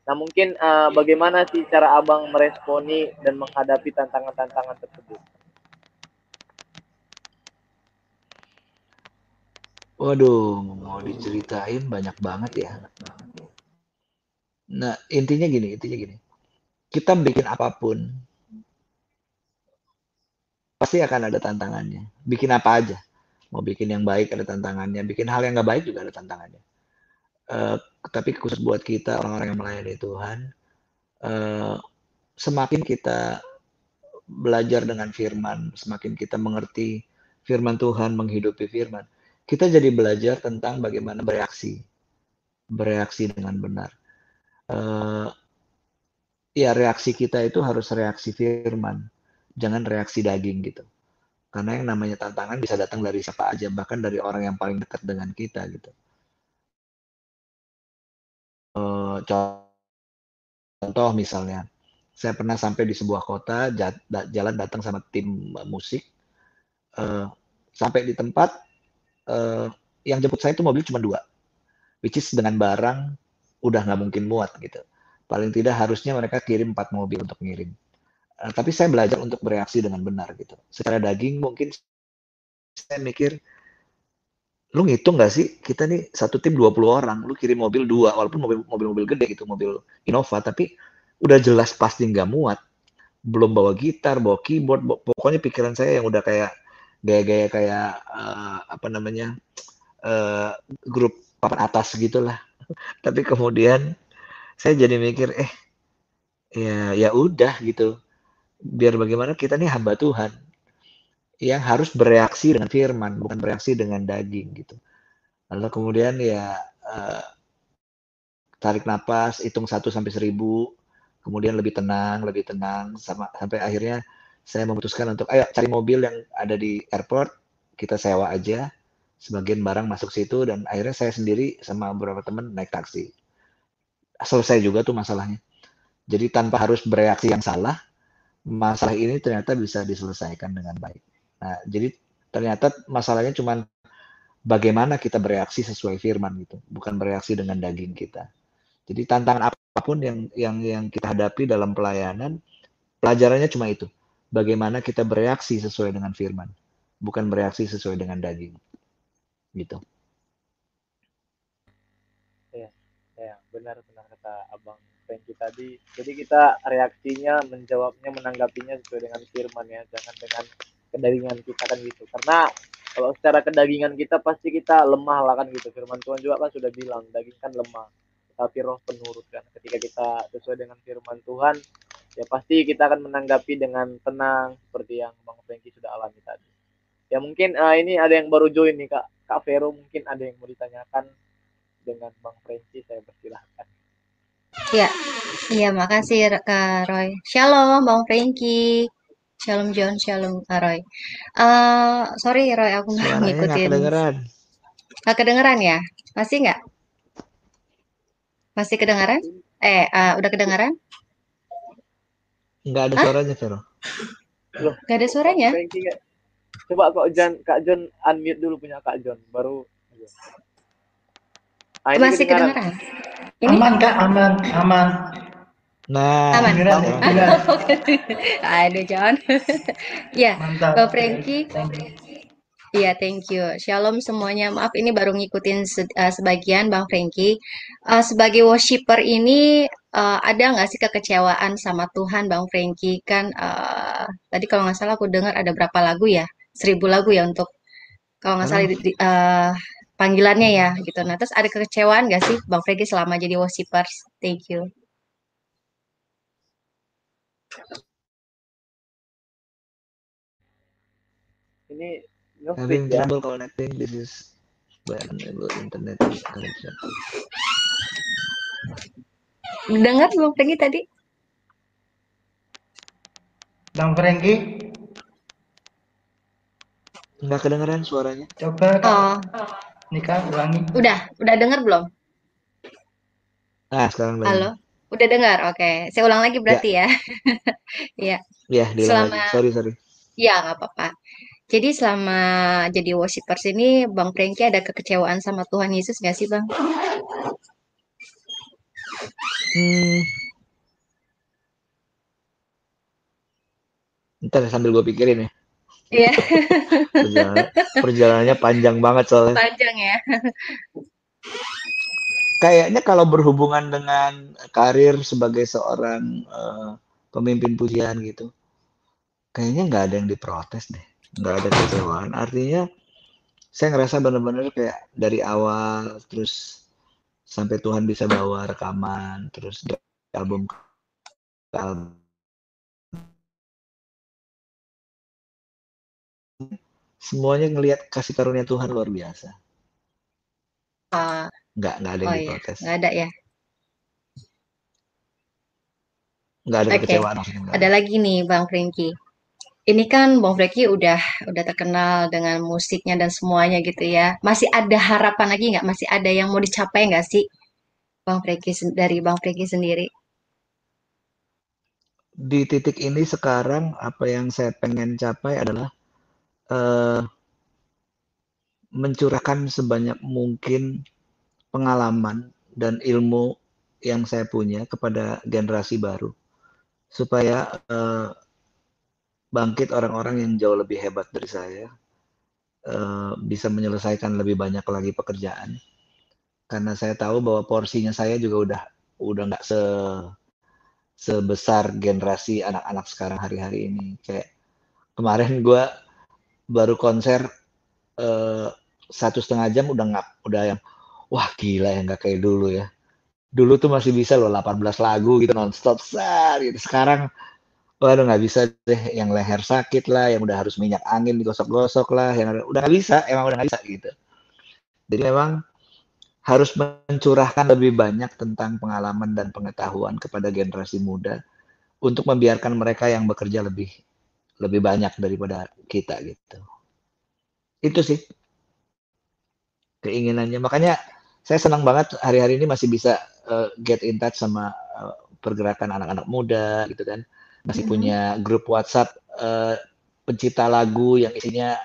Nah mungkin eh, bagaimana sih cara abang meresponi dan menghadapi tantangan-tantangan tersebut? Waduh, mau diceritain banyak banget ya. Nah, intinya gini, intinya gini. Kita bikin apa pun, pasti akan ada tantangannya. Bikin apa aja. Mau bikin yang baik ada tantangannya, bikin hal yang nggak baik juga ada tantangannya. Eh, tapi khusus buat kita orang-orang yang melayani Tuhan, eh, semakin kita belajar dengan firman, semakin kita mengerti firman Tuhan, menghidupi firman, kita jadi belajar tentang bagaimana bereaksi, bereaksi dengan benar. Eh, ya reaksi kita itu harus reaksi firman, jangan reaksi daging gitu. Karena yang namanya tantangan bisa datang dari siapa aja, bahkan dari orang yang paling dekat dengan kita gitu. Eh, contoh misalnya, saya pernah sampai di sebuah kota, jalan datang sama tim musik, eh, sampai di tempat eh, yang jemput saya itu mobil cuma dua, which is dengan barang udah nggak mungkin muat gitu. Paling tidak harusnya mereka kirim empat mobil untuk ngirim. Eh, tapi saya belajar untuk bereaksi dengan benar gitu. Secara daging mungkin saya mikir, lu ngitung nggak sih kita nih satu tim 20 orang, lu kirim mobil dua, walaupun mobil mobil-mobil gede gitu, mobil Innova, tapi udah jelas pasti nggak muat. Belum bawa gitar, bawa keyboard, bawa- pokoknya pikiran saya yang udah kayak gaya-gaya kayak eh, apa namanya eh, grup papan atas gitulah. Tapi kemudian saya jadi mikir, eh ya ya udah gitu. Biar bagaimana kita nih hamba Tuhan yang harus bereaksi dengan firman, bukan bereaksi dengan daging gitu. Lalu kemudian ya eh, tarik napas, hitung 1 sampai 1000, kemudian lebih tenang, lebih tenang sama sampai akhirnya saya memutuskan untuk ayo cari mobil yang ada di airport, kita sewa aja, sebagian barang masuk situ dan akhirnya saya sendiri sama beberapa teman naik taksi. Selesai juga tuh masalahnya. Jadi tanpa harus bereaksi yang salah, masalah ini ternyata bisa diselesaikan dengan baik. Nah, jadi ternyata masalahnya cuma bagaimana kita bereaksi sesuai firman gitu, bukan bereaksi dengan daging kita. Jadi tantangan apa pun yang yang yang kita hadapi dalam pelayanan, pelajarannya cuma itu. Bagaimana kita bereaksi sesuai dengan firman, bukan bereaksi sesuai dengan daging. Gitu. Ya benar-benar kata abang Franky tadi. Jadi kita reaksinya, menjawabnya, menanggapinya sesuai dengan firman ya, jangan dengan kedagingan kita kan gitu. Karena kalau secara kedagingan kita pasti kita lemah lah kan gitu. Firman Tuhan juga kan sudah bilang daging kan lemah, tapi roh penurut kan. Ketika kita sesuai dengan firman Tuhan, ya pasti kita akan menanggapi dengan tenang seperti yang Bang Franky sudah alami tadi. Ya mungkin eh, ini ada yang baru join nih Kak. Kak Vero mungkin ada yang mau ditanyakan dengan Bang Franky saya persilahkan. Iya, iya makasih Kak Roy. Shalom Bang Franky. Shalom John, shalom Kak Roy. Eh, sorry Roy, aku nggak Suaranya nggak ngikutin. kedengeran. Nggak kedengeran ya? Masih nggak? Masih kedengaran? Eh, eh, udah kedengaran? Nggak ada Hah? suaranya, Vero. Nggak ada suaranya? Nggak? Coba Kak John, Kak John unmute dulu punya Kak John, baru. Ah, ini Masih kedengaran. Ini Aman kak, aman, aman. Nah, aman. Kedengeran ya, jelas. Aduh John. Ya, Mantap. Bang Franky. Iya, thank you. Shalom semuanya. Maaf ini baru ngikutin se- eh, sebagian Bang Franky. Eh, sebagai worshiper ini eh, ada nggak sih kekecewaan sama Tuhan Bang Franky? Kan eh, tadi kalau nggak salah aku dengar ada berapa lagu ya? Seribu lagu ya untuk kalau nggak salah di- di- eh, panggilannya ya gitu. Nah terus ada kekecewaan nggak sih Bang Franky selama jadi worshippers? Thank you. Ini nge-feed having ya. trouble connecting. This is by unable internet connection. Dengar Bang Franky tadi? Bang Franky, Nggak kedengeran suaranya. coba Oh, Nika ulangi. udah, udah dengar belum? Nah, sekarang lagi. Halo, udah dengar? Oke, saya ulang lagi Ya, berarti ya. Iya, ya, diulang lagi. selama Sorry, sorry. ya nggak apa-apa. Jadi selama jadi worshipers ini, Bang Franky ada kekecewaan sama Tuhan Yesus nggak sih, Bang? Hmm, ntar sambil gue pikirin ya. Iya, Perjalanan, perjalanannya panjang banget soalnya. panjang ya. Kayaknya kalau berhubungan dengan karir sebagai seorang eh, pemimpin pujian gitu, kayaknya nggak ada yang diprotes deh, nggak ada kecewaan. Artinya saya ngerasa bener-bener kayak dari awal terus sampai Tuhan bisa bawa rekaman, terus album ke album. Semuanya ngelihat kasih karunia Tuhan luar biasa. Ah, Nggak, nggak ada oh yang iya, diprotes. nggak ada ya. Nggak ada Oke, kekecewaan ada ada. lagi nih Bang Franky. Ini kan Bang Franky udah udah terkenal dengan musiknya dan semuanya gitu ya. Masih ada harapan lagi nggak? Masih ada yang mau dicapai nggak sih, Bang Franky sen- dari Bang Franky sendiri? Di titik ini sekarang apa yang saya pengen capai adalah eh, mencurahkan sebanyak mungkin pengalaman dan ilmu yang saya punya kepada generasi baru. Supaya eh, bangkit orang-orang yang jauh lebih hebat dari saya eh, bisa menyelesaikan lebih banyak lagi pekerjaan. Karena saya tahu bahwa porsinya saya juga udah udah nggak se sebesar generasi anak-anak sekarang hari-hari ini. Kayak kemarin gue baru konser eh, satu setengah jam udah ngap udah yang wah gila ya nggak kayak dulu ya. Dulu tuh masih bisa loh 18 lagu gitu nonstop sar gitu. Sekarang waduh nggak bisa deh yang leher sakit lah yang udah harus minyak angin digosok-gosok lah yang udah nggak bisa emang udah nggak bisa gitu. Jadi memang harus mencurahkan lebih banyak tentang pengalaman dan pengetahuan kepada generasi muda untuk membiarkan mereka yang bekerja lebih lebih banyak daripada kita gitu. Itu sih keinginannya. Makanya saya senang banget hari-hari ini masih bisa uh, get in touch sama uh, pergerakan anak-anak muda gitu kan. Masih Mhm. punya grup WhatsApp uh, pencipta lagu yang isinya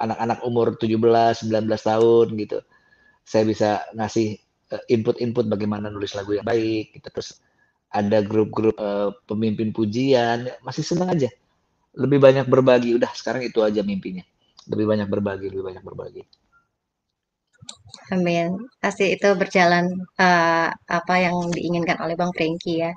anak-anak umur 17 19 tahun gitu. Saya bisa ngasih uh, input-input bagaimana nulis lagu yang baik gitu. Terus ada grup-grup uh, pemimpin pujian. Masih senang aja lebih banyak berbagi udah sekarang itu aja mimpinya lebih banyak berbagi lebih banyak berbagi Amin. Pasti itu berjalan eh, apa yang diinginkan oleh Bang Franky ya.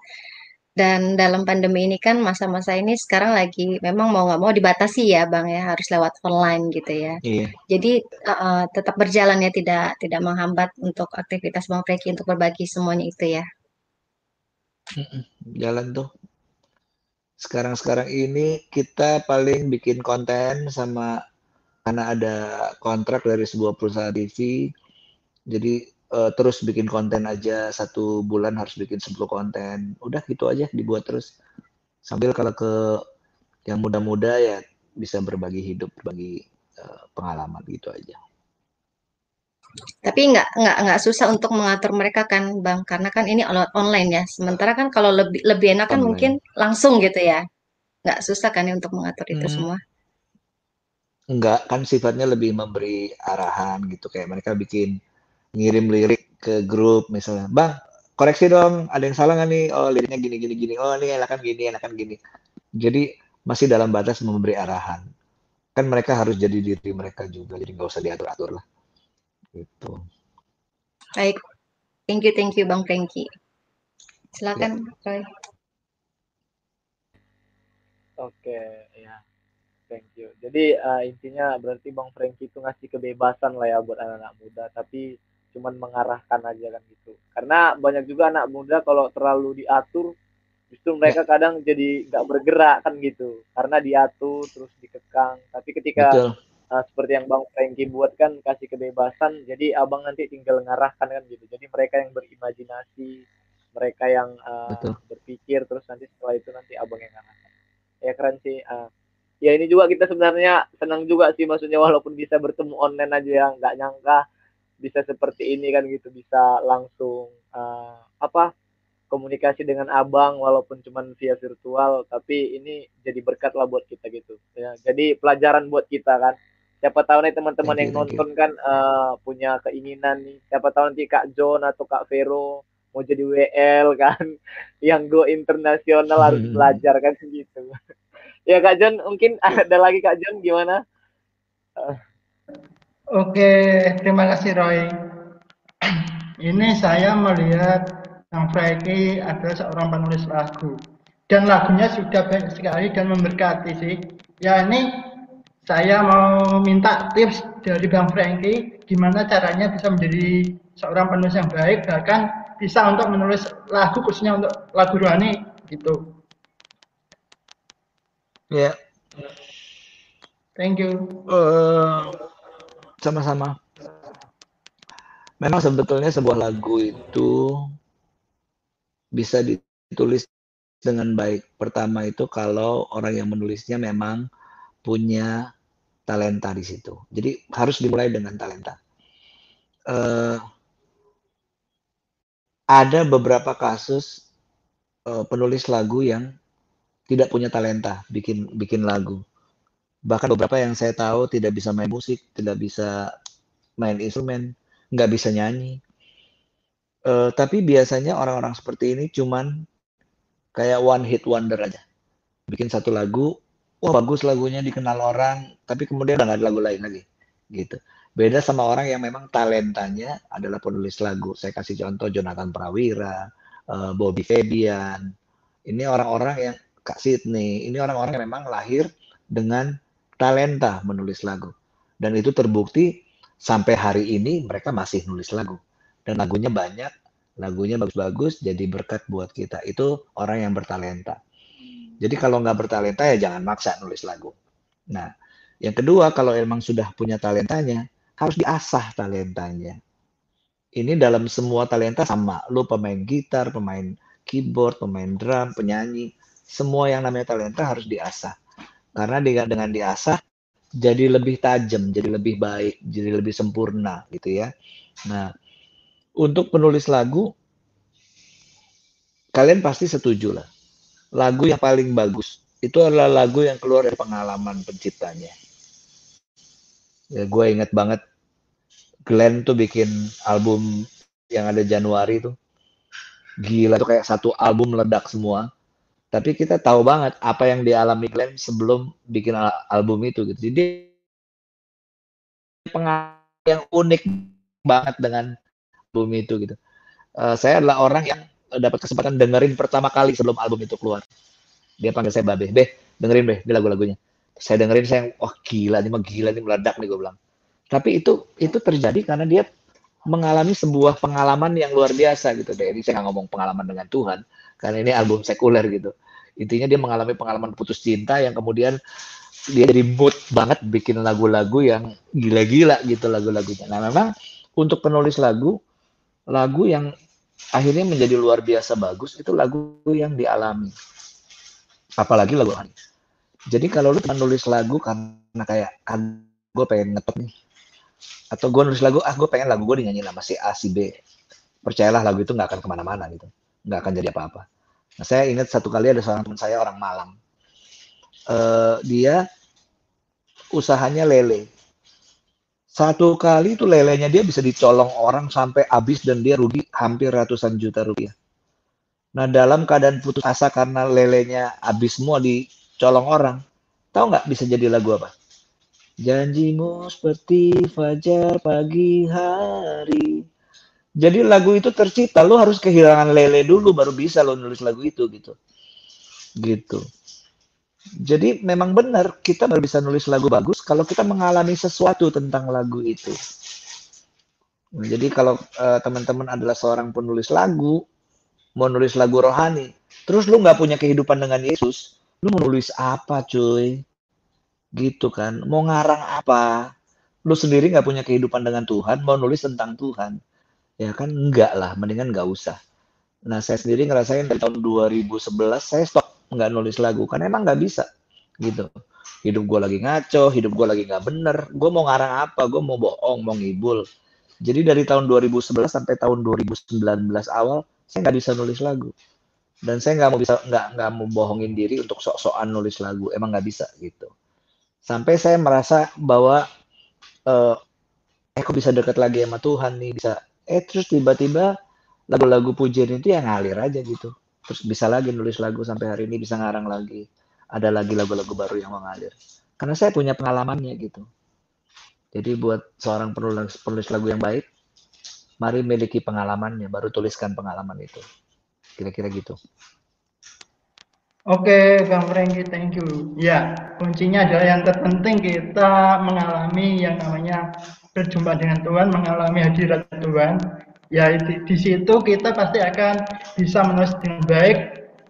Dan dalam pandemi ini kan masa-masa ini sekarang lagi memang mau nggak mau dibatasi ya Bang ya harus lewat online gitu ya. iya Jadi eh, tetap berjalan ya tidak tidak menghambat untuk aktivitas Bang Franky untuk berbagi semuanya itu ya. Jalan tuh sekarang-sekarang ini kita paling bikin konten sama karena ada kontrak dari sebuah perusahaan TV jadi eh, terus bikin konten aja satu bulan harus bikin 10 konten. Udah gitu aja dibuat terus. Sambil kalau ke yang muda-muda ya bisa berbagi hidup berbagi eh, pengalaman gitu aja Tapi nggak nggak nggak susah untuk mengatur mereka kan Bang. Karena kan ini on- online ya. Sementara kan kalau lebih lebih enak kan mungkin online langsung gitu ya. Nggak susah kan ya untuk mengatur itu Hmm, semua. enggak kan sifatnya lebih memberi arahan gitu. Kayak mereka bikin ngirim lirik ke grup misalnya bang koreksi dong ada yang salah nggak nih? Oh liriknya gini gini gini. Oh ini enakan gini enakan gini. Jadi masih dalam batas memberi arahan. Kan mereka harus jadi diri mereka juga jadi nggak usah diatur atur lah gitu Baik, thank you thank you Bang Franky. ya Silakan Roy. Oke, ya. Thank you. Jadi eh, intinya berarti Bang Franky itu ngasih kebebasan lah ya buat anak-anak muda, tapi cuman mengarahkan aja kan gitu. Karena banyak juga anak muda kalau terlalu diatur, justru ya mereka kadang jadi nggak bergerak kan gitu. Karena diatur terus dikekang. Tapi ketika betul eh, seperti yang Bang Franky buat kan kasih kebebasan, jadi abang nanti tinggal ngarahkan kan gitu. Jadi mereka yang berimajinasi, mereka yang betul berpikir, terus nanti setelah itu nanti abang yang ngarahkan. Ya keren sih. eh, ya ini juga kita sebenarnya senang juga sih maksudnya walaupun bisa bertemu online aja ya nggak nyangka bisa seperti ini kan gitu bisa langsung uh, apa apa komunikasi dengan abang walaupun cuman via virtual tapi ini jadi berkat lah buat kita gitu ya jadi pelajaran buat kita kan siapa tahu nih teman-teman yang you, thank you. nonton kan eh, punya keinginan nih siapa tahu nanti Kak John atau Kak Vero mau jadi WL kan yang go internasional harus Hmm. belajar kan gitu ya Kak John mungkin ada lagi Kak John gimana Oke, terima kasih Roy. Ini saya melihat Bang Franky adalah seorang penulis lagu. Dan lagunya sudah baik sekali dan memberkati sih. Ya ini saya mau minta tips dari Bang Franky gimana caranya bisa menjadi seorang penulis yang baik bahkan bisa untuk menulis lagu khususnya untuk lagu rohani gitu. Ya, Thank you. eh, sama-sama. Memang sebetulnya sebuah lagu itu bisa ditulis dengan baik. Pertama itu kalau orang yang menulisnya memang punya talenta di situ. Jadi harus dimulai dengan talenta. Eh, ada beberapa kasus eh, penulis lagu yang tidak punya talenta bikin bikin lagu. Bahkan beberapa yang saya tahu tidak bisa main musik, tidak bisa main instrumen, nggak bisa nyanyi. Eh, tapi biasanya orang-orang seperti ini cuman kayak one hit wonder aja. Bikin satu lagu, wah bagus lagunya dikenal orang, tapi kemudian udah nggak ada lagu lain lagi. Gitu. Beda sama orang yang memang talentanya adalah penulis lagu. Saya kasih contoh Jonathan Prawira, eh, Bobby Febian. Ini orang-orang yang Kak Sydney, ini orang-orang yang memang lahir dengan talenta menulis lagu. Dan itu terbukti sampai hari ini mereka masih nulis lagu. Dan lagunya banyak, lagunya bagus-bagus, jadi berkat buat kita. Itu orang yang bertalenta. Jadi kalau nggak bertalenta ya jangan maksa nulis lagu. Nah, yang kedua kalau emang sudah punya talentanya, harus diasah talentanya. Ini dalam semua talenta sama. Lu pemain gitar, pemain keyboard, pemain drum, penyanyi, semua yang namanya talenta harus diasah. Karena dengan dengan diasah jadi lebih tajam, jadi lebih baik, jadi lebih sempurna gitu ya. Nah, untuk penulis lagu kalian pasti setuju lah. Lagu yang paling bagus itu adalah lagu yang keluar dari pengalaman penciptanya. Ya, gue inget banget Glenn tuh bikin album yang ada Januari tuh. Gila tuh kayak satu album meledak semua. Tapi kita tahu banget apa yang dialami Glenn sebelum bikin al- album itu gitu. Jadi pengalaman yang unik banget dengan album itu gitu. Eh, saya adalah orang yang dapat kesempatan dengerin pertama kali sebelum album itu keluar. Dia panggil saya Babe, Beh, dengerin Beh, ini lagu-lagunya. Saya dengerin, saya, wah gila, ini mah gila, ini meledak nih gue bilang. Tapi itu itu terjadi karena dia mengalami sebuah pengalaman yang luar biasa gitu. Ini saya nggak ngomong pengalaman dengan Tuhan, karena ini album sekuler gitu. Intinya dia mengalami pengalaman putus cinta yang kemudian dia jadi mood banget bikin lagu-lagu yang gila-gila gitu lagu-lagunya. Nah memang untuk penulis lagu, lagu yang akhirnya menjadi luar biasa bagus itu lagu yang dialami. Apalagi lagu rohani. Jadi kalau lu nulis lagu karena kayak ah, gue pengen ngetop nih, atau gue nulis lagu ah gue pengen lagu gue dinyanyi sama si A si B, percayalah lagu itu nggak akan ke mana-mana gitu, nggak akan jadi apa-apa. Nah saya ingat satu kali ada seorang teman saya orang Malang, Eh, dia usahanya lele. Satu kali itu lelenya dia bisa dicolong orang sampai habis dan dia rugi hampir ratusan juta rupiah. Nah dalam keadaan putus asa karena lelenya habis semua dicolong orang, tahu nggak bisa jadi lagu apa? Janjimu seperti fajar pagi hari. Jadi lagu itu tercipta, lu harus kehilangan lele dulu baru bisa lo nulis lagu itu gitu. Gitu. Jadi memang benar kita baru bisa nulis lagu bagus kalau kita mengalami sesuatu tentang lagu itu. Jadi kalau eh, teman-teman adalah seorang penulis lagu, mau nulis lagu rohani, terus lu nggak punya kehidupan dengan Yesus, lu mau nulis apa cuy? Gitu kan? Mau ngarang apa? Lu sendiri nggak punya kehidupan dengan Tuhan, mau nulis tentang Tuhan. Ya kan enggak lah, mendingan nggak usah. Nah, saya sendiri ngerasain dari tahun 2011 saya stop nggak nulis lagu karena emang nggak bisa gitu. Hidup gue lagi ngaco, hidup gue lagi nggak bener. Gue mau ngarang apa? Gue mau bohong, mau ngibul. Jadi dari tahun 2011 sampai tahun 2019 awal saya nggak bisa nulis lagu dan saya nggak mau bisa nggak nggak mau bohongin diri untuk sok-sokan nulis lagu emang nggak bisa gitu sampai saya merasa bahwa eh, eh kok bisa dekat lagi sama Tuhan nih bisa eh terus tiba-tiba lagu-lagu pujian itu yang ngalir aja gitu terus bisa lagi nulis lagu sampai hari ini bisa ngarang lagi. Ada lagi lagu-lagu baru yang mengalir karena saya punya pengalamannya gitu. Jadi buat seorang penulis penulis lagu yang baik mari miliki pengalamannya baru tuliskan pengalaman itu. Kira-kira gitu. Oke, Bang Franky, thank you. Ya, kuncinya adalah yang terpenting kita mengalami yang namanya berjumpa dengan Tuhan, mengalami hadirat Tuhan. Ya, di, di situ kita pasti akan bisa menulis dengan baik,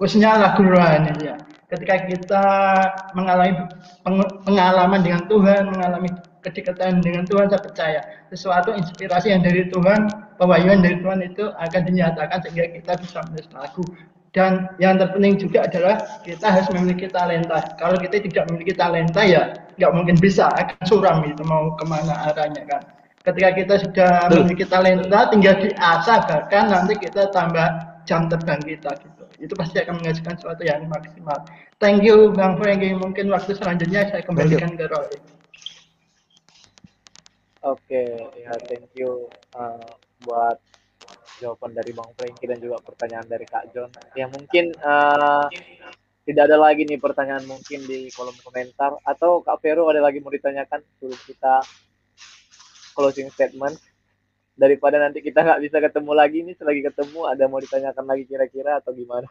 khususnya lagu rohani ya. Ketika kita mengalami pengalaman dengan Tuhan, mengalami kedekatan dengan Tuhan, saya percaya sesuatu inspirasi yang dari Tuhan, pewahyuan dari Tuhan itu akan dinyatakan sehingga kita bisa menulis lagu dan yang terpenting juga adalah kita harus memiliki talenta. Kalau kita tidak memiliki talenta ya nggak mungkin bisa akan suram itu mau ke mana arahnya kan. Ketika kita sudah memiliki talenta, tinggal diasah bahkan nanti kita tambah jam terbang kita gitu. Itu pasti akan menghasilkan sesuatu yang maksimal. Thank you Bang Franky. Mungkin waktu selanjutnya saya kembalikan ke Roy. Oke, ya thank you uh, buat jawaban dari Bang Franky dan juga pertanyaan dari Kak John. Ya mungkin uh, tidak ada lagi nih pertanyaan mungkin di kolom komentar atau Kak Vero ada lagi mau ditanyakan sebelum kita closing statement daripada nanti kita nggak bisa ketemu lagi nih selagi ketemu ada mau ditanyakan lagi kira-kira atau gimana?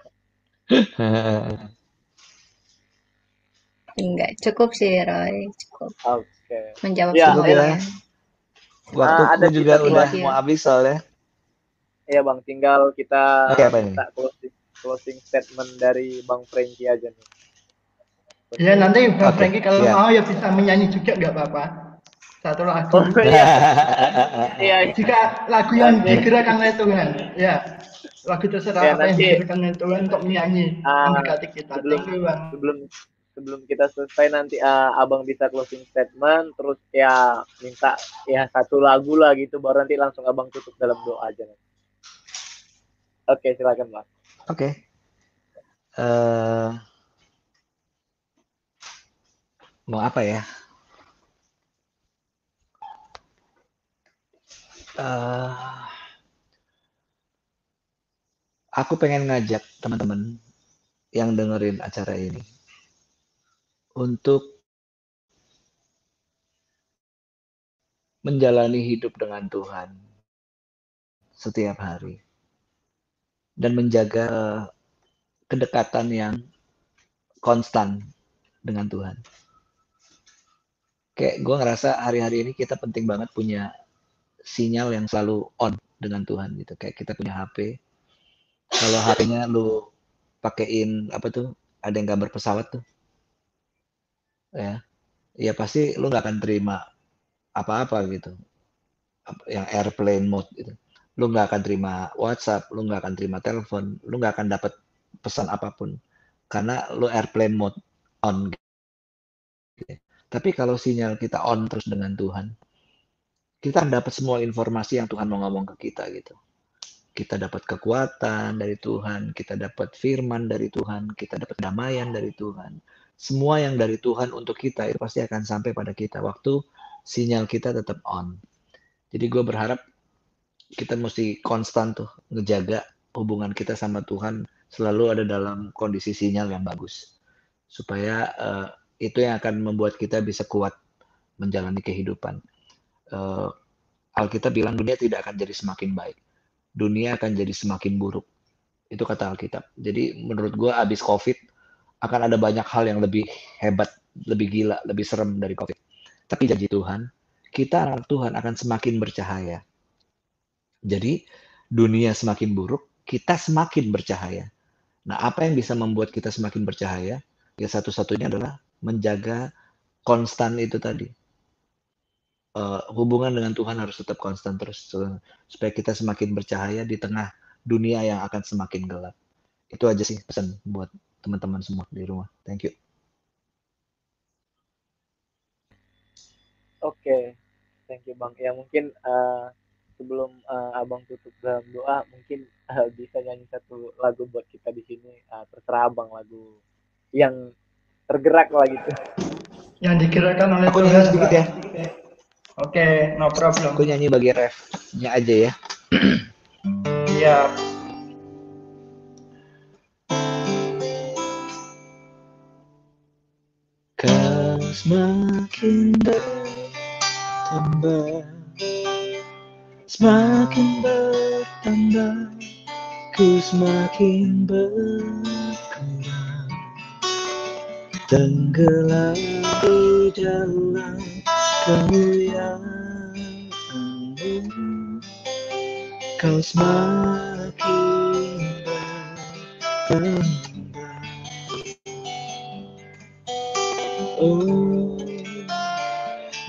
Enggak, cukup sih Roy, cukup. Oke. Okay. Menjawab ya, semuanya. Waktu nah, ada juga udah mau habis soalnya. Iya bang, tinggal kita okay, apa minta closing, closing statement dari bang Franky aja nih. Ya nanti bang okay. Franky kalau yeah. mau ya bisa menyanyi juga nggak apa-apa. Satu lagu. Oh, iya. iya. Jika lagu yang digerakkan oleh Tuhan, ya lagu terserah ya, apa nanti, yang digerakkan oleh Tuhan untuk menyanyi uh, mendekati kita. Sebelum, you, bang. sebelum sebelum kita selesai nanti uh, abang bisa closing statement terus ya minta ya satu lagu lah gitu baru nanti langsung abang tutup dalam doa aja nanti. Oke, silakan Mas. Oke. Okay. Uh, eh, mau apa ya? Uh, aku pengen ngajak teman-teman yang dengerin acara ini untuk menjalani hidup dengan Tuhan setiap hari dan menjaga kedekatan yang konstan dengan Tuhan. Kayak gue ngerasa hari-hari ini kita penting banget punya sinyal yang selalu on dengan Tuhan gitu. Kayak kita punya HP. Kalau HP-nya lu pakein apa tuh? Ada yang gambar pesawat tuh. Ya. Ya pasti lu nggak akan terima apa-apa gitu. Yang airplane mode gitu lu nggak akan terima WhatsApp, lu nggak akan terima telepon, lu nggak akan dapat pesan apa pun karena lu airplane mode on. Gitu. Tapi kalau sinyal kita on terus dengan Tuhan, kita dapat semua informasi yang Tuhan mau ngomong ke kita gitu. Kita dapat kekuatan dari Tuhan, kita dapat firman dari Tuhan, kita dapat damaian dari Tuhan. Semua yang dari Tuhan untuk kita itu pasti akan sampai pada kita waktu sinyal kita tetap on. Jadi gue berharap kita mesti konstan tuh ngejaga hubungan kita sama Tuhan selalu ada dalam kondisi sinyal yang bagus supaya uh, itu yang akan membuat kita bisa kuat menjalani kehidupan. Uh, Alkitab bilang dunia tidak akan jadi semakin baik, dunia akan jadi semakin buruk. Itu kata Alkitab. Jadi menurut gue abis COVID akan ada banyak hal yang lebih hebat, lebih gila, lebih serem dari COVID. Tapi janji Tuhan, kita anak Tuhan akan semakin bercahaya jadi dunia semakin buruk, kita semakin bercahaya. Nah, apa yang bisa membuat kita semakin bercahaya? Ya satu-satunya adalah menjaga konstan itu tadi. Uh, hubungan dengan Tuhan harus tetap konstan terus supaya kita semakin bercahaya di tengah dunia yang akan semakin gelap. Itu aja sih pesan buat teman-teman semua di rumah. Thank you. Oke, okay. thank you Bang. Ya mungkin uh, sebelum uh, abang tutup dalam doa mungkin uh, bisa nyanyi satu lagu buat kita di sini uh, terserah abang lagu yang tergerak lah gitu yang digerakkan oleh aku nyanyi sedikit ya oke okay, no problem. Aku nyanyi bagi refnya aja ya. Iya. Kau semakin bertambah Semakin bertambah Ku semakin berkembang. Tenggelam di dalam kemuliaanmu Kau semakin bertambah Oh,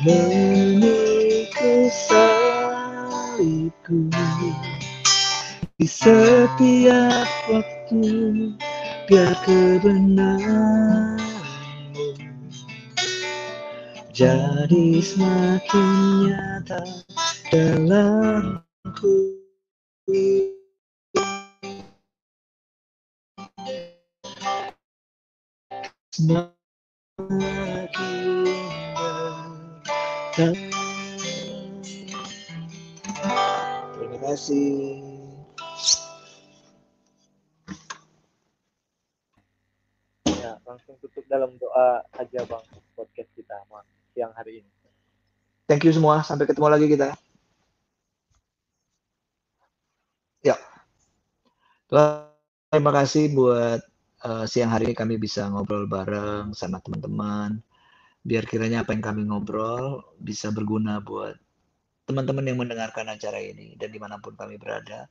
menikah salibku di setiap waktu biar kebenaranmu jadi semakin nyata dalamku. Semakin Terima kasih. Ya, langsung tutup dalam doa aja bang podcast kita siang hari ini. Thank you semua. Sampai ketemu lagi kita. Ya. Terima kasih buat uh, siang hari ini kami bisa ngobrol bareng sama teman-teman biar kiranya apa yang kami ngobrol bisa berguna buat teman-teman yang mendengarkan acara ini dan di mana pun kami berada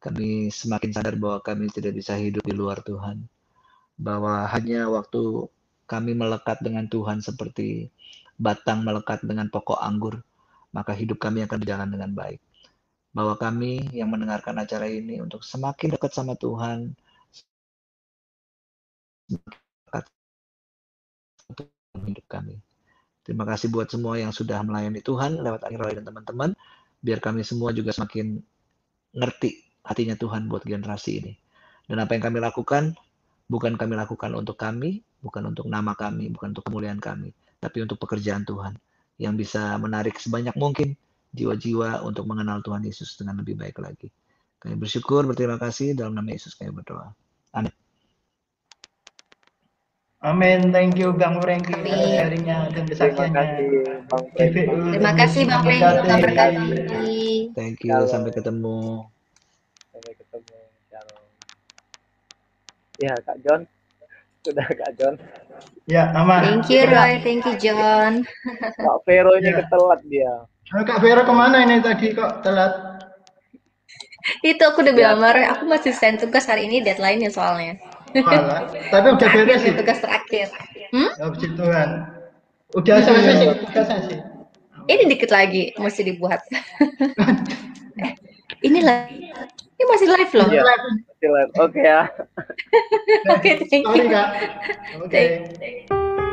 kami semakin sadar bahwa kami tidak bisa hidup di luar Tuhan bahwa hanya waktu kami melekat dengan Tuhan seperti batang melekat dengan pokok anggur maka hidup kami akan berjalan dengan baik bahwa kami yang mendengarkan acara ini untuk semakin dekat sama Tuhan dekat hidup kami. Terima kasih buat semua yang sudah melayani Tuhan lewat akhir dan teman-teman. Biar kami semua juga semakin ngerti hatinya Tuhan buat generasi ini. Dan apa yang kami lakukan, bukan kami lakukan untuk kami, bukan untuk nama kami, bukan untuk kemuliaan kami, tapi untuk pekerjaan Tuhan yang bisa menarik sebanyak mungkin jiwa-jiwa untuk mengenal Tuhan Yesus dengan lebih baik lagi. Kami bersyukur, berterima kasih dalam nama Yesus kami berdoa. Amin. Amin. Thank you Bang Franky atas sharingnya dan kesaksiannya. Terima kasih Bang Franky. Terima kasih. Thank you. Sampai ketemu. Sampai ketemu. Shalom. Ya Kak John. Sudah Kak John. Ya aman. Thank you Roy. Thank you John. Kak Vero ini ya. ketelat dia. Oh, Kak Vero ke mana ini tadi kok telat? Itu aku udah bilang ya. aku masih send tugas hari ini deadline-nya soalnya. Malah. Tapi udah beres sih. Tugas terakhir. Hmm? Ya puji Tuhan. Udah selesai sih tugasnya sih. Ini dikit lagi mesti dibuat. ini lah. Ini masih live loh. Iya, masih live. Oke okay, ya. Oke, okay, thank you. Sorry, Kak. Oke. Okay.